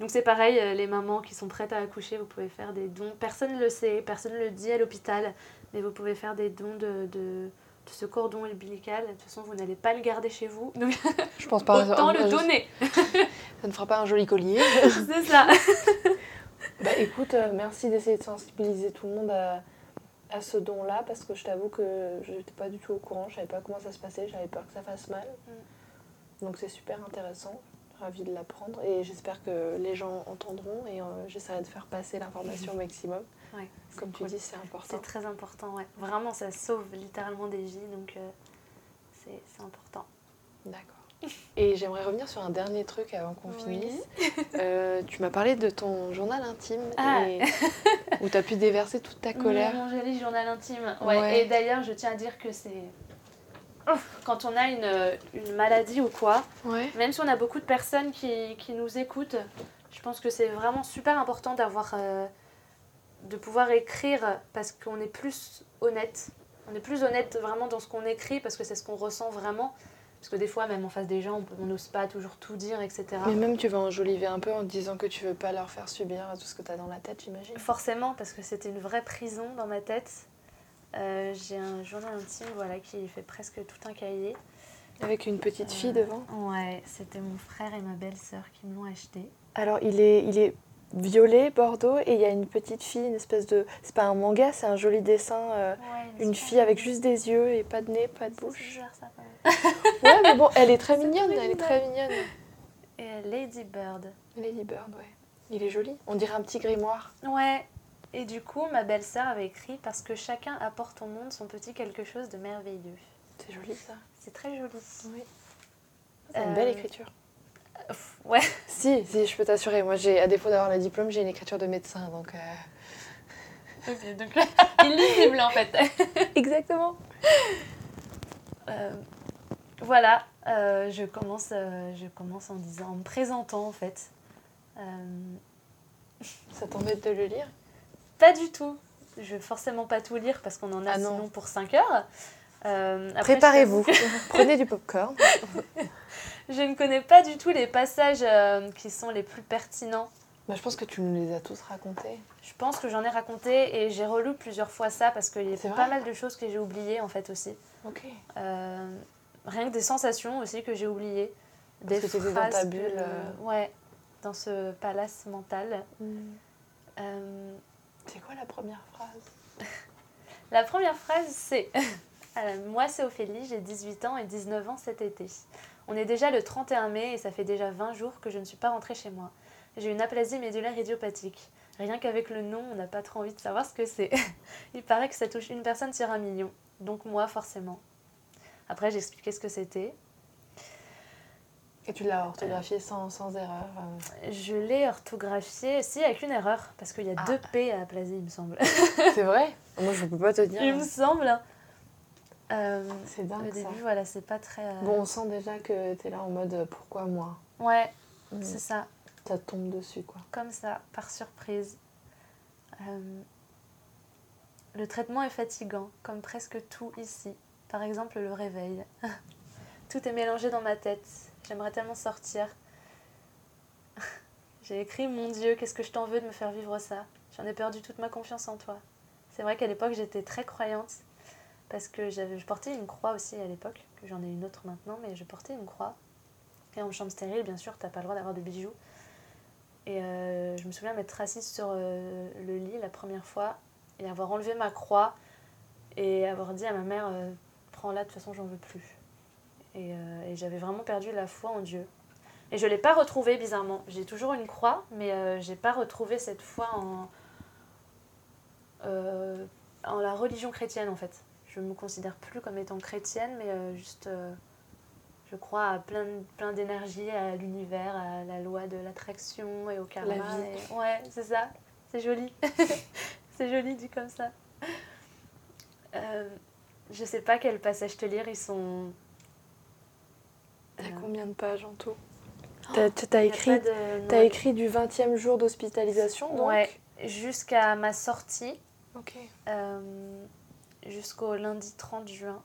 Donc c'est pareil, les mamans qui sont prêtes à accoucher, vous pouvez faire des dons. Personne ne le sait, personne ne le dit à l'hôpital, mais vous pouvez faire des dons de, de, ce cordon ombilical. De toute façon, vous n'allez pas le garder chez vous. Donc je pense pas autant le donner. ça ne fera pas un joli collier. c'est ça. bah écoute, merci d'essayer de sensibiliser tout le monde à, à ce don-là parce que je t'avoue que je n'étais pas du tout au courant, je savais pas comment ça se passait, j'avais peur que ça fasse mal. Mm. Donc c'est super intéressant, ravie de l'apprendre et j'espère que les gens entendront et euh, j'essaierai de faire passer l'information au maximum. Ouais, Comme tu dis, c'est important. C'est très important, ouais. Vraiment, ça sauve littéralement des vies, donc euh, c'est important. D'accord. Et j'aimerais revenir sur un dernier truc avant qu'on finisse. Euh, tu m'as parlé de ton journal intime ah. où tu as pu déverser toute ta colère. Mon joli journal intime. Ouais. Et d'ailleurs, je tiens à dire que c'est. Quand on a une, une maladie ou quoi, même si on a beaucoup de personnes qui, qui nous écoutent, je pense que c'est vraiment super important d'avoir. Euh, de pouvoir écrire parce qu'on est plus honnête. On est plus honnête vraiment dans ce qu'on écrit parce que c'est ce qu'on ressent vraiment. Parce que des fois, même en face des gens, on n'ose pas toujours tout dire, etc. Mais même tu vas enjoliver un peu en disant que tu veux pas leur faire subir tout ce que tu as dans la tête, j'imagine. Forcément, parce que c'était une vraie prison dans ma tête. Euh, j'ai un journal intime voilà, qui fait presque tout un cahier. Avec une petite fille euh, devant Ouais, c'était mon frère et ma belle-sœur qui me l'ont acheté. Alors, il est, il est violet, bordeaux, et il y a une petite fille, une espèce de... C'est pas un manga, c'est un joli dessin. Euh, une fille avec juste des yeux et pas de nez, pas de bouche. Ça, ouais, mais bon, elle est très mignonne, elle est très mignonne. Et Lady Bird. Lady Bird, ouais. Il est joli. On dirait un petit grimoire. Ouais. Et du coup, ma belle-sœur avait écrit Parce que chacun apporte au monde son petit quelque chose de merveilleux. C'est joli ça. C'est très joli. Oui. C'est une belle euh, écriture. Ouais. Si, si, je peux t'assurer. Moi, j'ai, à défaut d'avoir le diplôme, j'ai une écriture de médecin, donc. Euh... Ok, donc là, illisible en fait. Exactement. Euh, voilà, euh, je, commence, euh, je commence en disant, en me présentant en fait. Ça t'embête de le lire? Pas du tout. Je vais forcément pas tout lire parce qu'on en a ah sinon pour 5 heures. Préparez-vous, prenez du popcorn. Je ne connais pas du tout les passages qui sont les plus pertinents. Bah, je pense que tu nous les as tous racontés. Je pense que j'en ai raconté et j'ai relu plusieurs fois ça parce qu'il y a pas mal de choses que j'ai oubliées en fait aussi. Ok. Euh, rien que des sensations aussi que j'ai oubliées. Des parce que dans ta bulle. Euh. Ouais, dans ce palace mental. Hmm. Euh, c'est quoi la première phrase? La première phrase c'est Moi c'est Ophélie, j'ai 18 ans et 19 ans cet été. On est déjà le 31 mai et ça fait déjà 20 jours que je ne suis pas rentrée chez moi. J'ai une aplasie médulaire idiopathique. Rien qu'avec le nom, on n'a pas trop envie de savoir ce que c'est. Il paraît que ça touche une personne sur un million. Donc moi, forcément. Après, j'ai expliqué ce que c'était. Et tu l'as orthographié sans, sans, erreur euh Je l'ai orthographié, si, avec une erreur. Parce qu'il y a ah. deux P à aplasie, il me semble. c'est vrai Moi, je ne peux pas te dire. Il me semble. Euh, c'est dingue. Au début, voilà, c'est pas très. Euh, bon, on sent déjà que tu es là en mode pourquoi moi? Ouais, mm. c'est ça. Ça tombe dessus, quoi. Comme ça, par surprise. Euh, Le traitement est fatigant, comme presque tout ici. Par exemple, le réveil. tout est mélangé dans ma tête. J'aimerais tellement sortir. J'ai écrit Mon Dieu, qu'est-ce que je t'en veux de me faire vivre ça? J'en ai perdu toute ma confiance en toi. C'est vrai qu'à l'époque, j'étais très croyante parce que je portais une croix aussi à l'époque, que j'en ai une autre maintenant, mais je portais une croix. Et en chambre stérile, bien sûr, t'as pas le droit d'avoir de bijoux. Et euh, je me souviens m'être assise sur euh, le lit la première fois et avoir enlevé ma croix et avoir dit à ma mère euh, Prends-la, de toute façon, j'en veux plus. Et, j'avais vraiment perdu la foi en Dieu. Et je ne l'ai pas retrouvée, bizarrement. J'ai toujours une croix, mais je n'ai pas retrouvé cette foi en, en la religion chrétienne, en fait. Je me considère plus comme étant chrétienne, mais juste je crois à plein, plein d'énergie, à l'univers, à la loi de l'attraction et au karma. La vie. Ouais, c'est ça. C'est joli. c'est joli dit comme ça. Euh, je sais pas quel passage te lire, ils sont. T'as euh, combien de pages en tout? T'as écrit, as écrit du 20e jour d'hospitalisation donc? Ouais, jusqu'à ma sortie. Ok. Euh, jusqu'au lundi 30 juin.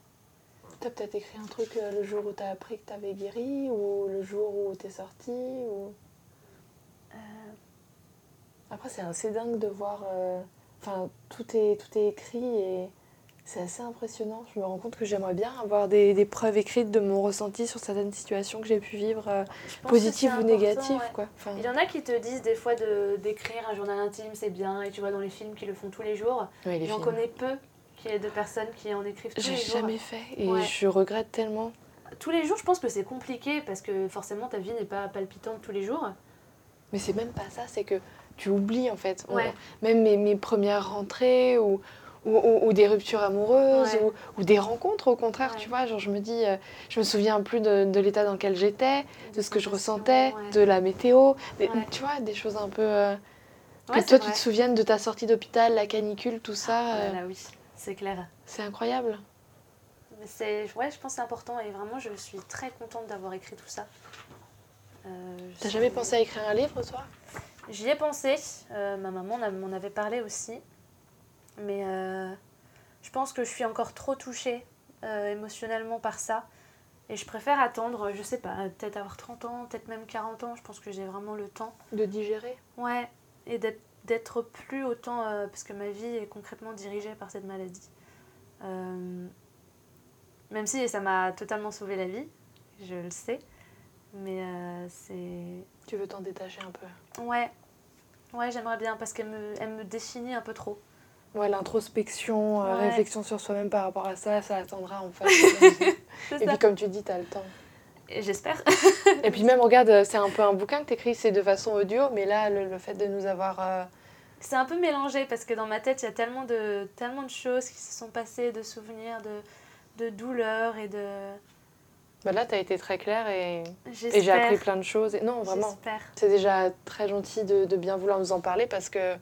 T'as peut-être écrit un truc euh, le jour où t'as appris que t'avais guéri ou le jour où t'es sorti ou... Euh. Après, c'est assez dingue de voir. Euh, enfin, tout, est, tout est écrit et c'est assez impressionnant. Je me rends compte que j'aimerais bien avoir des, des, preuves écrites de mon ressenti sur certaines situations que j'ai pu vivre, positives ou négatives. Quoi. Il y en a qui te disent des fois d'écrire un journal intime, c'est bien, et tu vois dans les films qui le font tous les jours. J'en connais peu qu'il y ait deux personnes qui en écrivent tous les jours. J'ai jamais fait et je regrette tellement. Tous les jours, je pense que c'est compliqué parce que forcément ta vie n'est pas palpitante tous les jours. Mais c'est même pas ça, c'est que tu oublies en fait. même mes, mes, premières rentrées ou, ou, ou, des ruptures amoureuses ou, ou, des rencontres au contraire, tu vois. Genre, je me dis, euh, je me souviens plus de, de l'état dans lequel j'étais, de ce que je ressentais, de la météo, tu vois, des choses un peu. Euh, que toi, tu te souviennes de ta sortie d'hôpital, la canicule, tout ça. Ah, euh. là, oui c'est clair. C'est incroyable. C'est, ouais, je pense que c'est important et vraiment, je suis très contente d'avoir écrit tout ça. Euh, T'as jamais pensé à écrire un livre, toi? J'y ai pensé. Euh, ma maman m'en avait parlé aussi. Mais euh, je pense que je suis encore trop touchée euh, émotionnellement par ça. Et je préfère attendre, je sais pas, peut-être avoir 30 ans, peut-être même 40 ans. Je pense que j'ai vraiment le temps. De digérer? Ouais, et d'être d'être plus autant, euh, parce que ma vie est concrètement dirigée par cette maladie. Euh, même si ça m'a totalement sauvé la vie, je le sais, mais euh, c'est... Tu veux t'en détacher un peu? Ouais, ouais j'aimerais bien, parce qu'elle me, elle me définit un peu trop. Ouais, l'introspection, réflexion sur soi-même par rapport à ça, ça attendra en fait. Et puis comme tu dis, tu as le temps. J'espère. et puis même, regarde, c'est un peu un bouquin que tu écris, c'est de façon audio, mais là, le, fait de nous avoir... Euh, c'est un peu mélangé parce que dans ma tête, il y a tellement de, tellement de choses qui se sont passées, de souvenirs, de, de douleurs et de... Bah là, tu as été très claire et, et j'ai appris plein de choses. Et non, vraiment, c'est déjà très gentil de, de, bien vouloir nous en parler parce que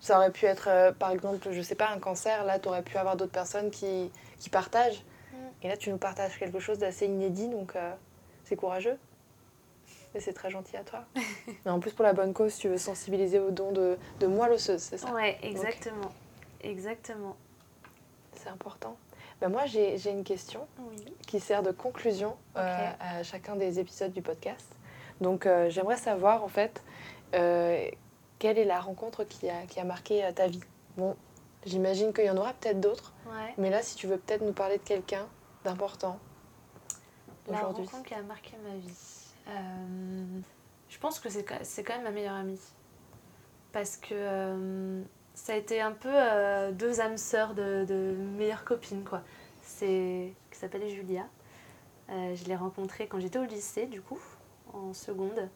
ça aurait pu être, euh, par exemple, je sais pas, un cancer. Là, tu aurais pu avoir d'autres personnes qui, qui partagent. Mm. Et là, tu nous partages quelque chose d'assez inédit. Donc, euh, c'est courageux. Et c'est très gentil à toi. Mais en plus, pour la bonne cause, tu veux sensibiliser aux dons de, de moelle osseuse, c'est ça? Ouais, exactement. Exactement. C'est important. Ben moi, j'ai une question qui sert de conclusion euh, à chacun des épisodes du podcast. Donc, euh, j'aimerais savoir, en fait, euh, quelle est la rencontre qui a, qui a marqué ta vie? Bon, j'imagine qu'il y en aura peut-être d'autres. Ouais. Mais là, si tu veux peut-être nous parler de quelqu'un d'important, la rencontre qui a marqué ma vie. Euh, je pense que c'est quand même ma meilleure amie. Parce que euh, ça a été un peu euh, deux âmes sœurs de, de meilleures copines, quoi. C'est qui s'appelait Julia. je l'ai rencontrée quand j'étais au lycée, du coup, en seconde.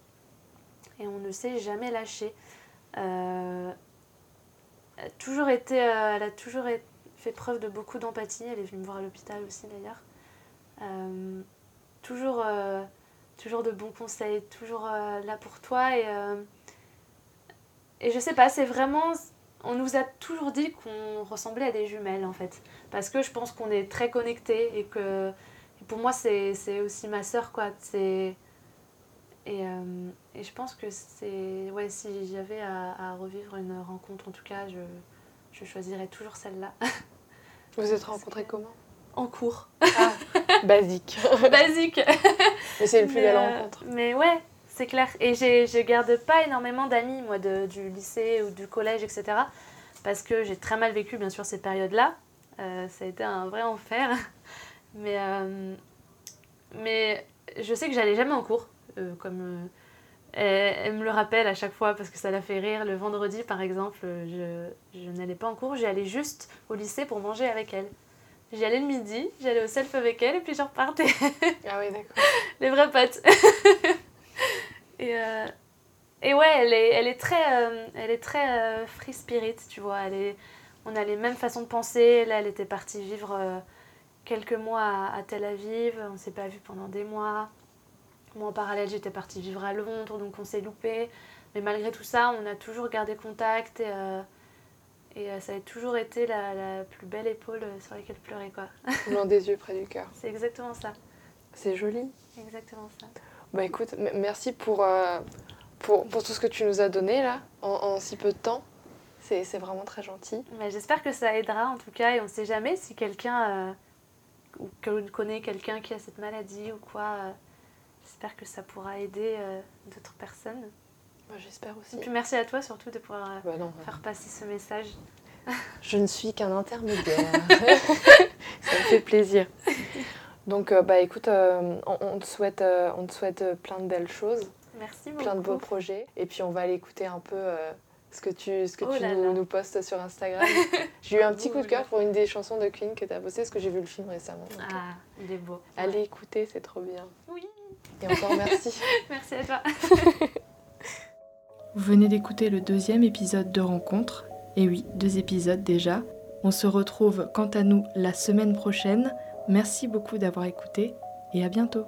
Et on ne s'est jamais lâché. elle a toujours été, elle a toujours fait preuve de beaucoup d'empathie. Elle est venue me voir à l'hôpital aussi, d'ailleurs toujours, euh, toujours de bons conseils, toujours euh, là pour toi. Et, euh, et je sais pas, c'est vraiment. On nous a toujours dit qu'on ressemblait à des jumelles en fait. Parce que je pense qu'on est très connectés et que pour moi c'est aussi ma sœur quoi. C'est. Et, et, je pense que c'est. Ouais, si j'avais à, à, revivre une rencontre, en tout cas, je, je choisirai toujours celle-là. Vous vous êtes rencontrés comment? En cours. Ah, basique. basique. Mais c'est une plus belle euh, rencontre. Mais ouais, c'est clair. Et je garde pas énormément d'amis, moi, de, du lycée ou du collège, etc. Parce que j'ai très mal vécu, bien sûr, ces périodes-là. Euh, ça a été un vrai enfer. Mais, euh, mais je sais que j'allais jamais en cours. comme elle, me le rappelle à chaque fois parce que ça la fait rire. Le vendredi, par exemple, je, je n'allais pas en cours, j'allais juste au lycée pour manger avec elle. J'y allais le midi, j'allais au self avec elle et puis je repartais. Ah oui, d'accord. Les vrais potes. et, euh, et ouais, elle est, elle est très, euh, elle est très euh, free spirit, tu vois. Elle est, on a les mêmes façons de penser. Là, elle était partie vivre quelques mois à, à, Tel Aviv. On ne s'est pas vu pendant des mois. Moi, en parallèle, j'étais partie vivre à Londres, donc on s'est loupé. Mais malgré tout ça, on a toujours gardé contact et, et euh, ça a toujours été la, la, plus belle épaule sur laquelle pleurer, quoi. Loin des yeux, près du cœur. C'est exactement ça. C'est joli. Exactement ça. Bah écoute, merci pour, euh, pour, pour, tout ce que tu nous as donné là, en, en si peu de temps. C'est vraiment très gentil. Bah, J'espère que ça aidera en tout cas, et on ne sait jamais si quelqu'un, euh, ou que connaît quelqu'un qui a cette maladie ou quoi. Euh, J'espère que ça pourra aider euh, d'autres personnes. Bah, J'espère aussi. Et puis merci à toi surtout de pouvoir euh, bah non, faire passer ce message. Je ne suis qu'un intermédiaire. ça me fait plaisir. Donc, euh, bah écoute, euh, on, on, te souhaite, on te souhaite plein de belles choses. Merci beaucoup. Plein de beaux projets. Et puis, on va aller écouter un peu ce que tu, ce que Oh tu là nous, là. nous postes sur Instagram. j'ai eu un petit coup de cœur pour une des chansons de Queen que tu as postées parce que j'ai vu le film récemment. Donc, Ah, il est beau. allez écouter, c'est trop bien. Oui, Et encore merci. merci à toi. Vous venez d'écouter le deuxième épisode de Rencontre. Et oui, deux épisodes déjà. On se retrouve quant à nous la semaine prochaine. Merci beaucoup d'avoir écouté et à bientôt.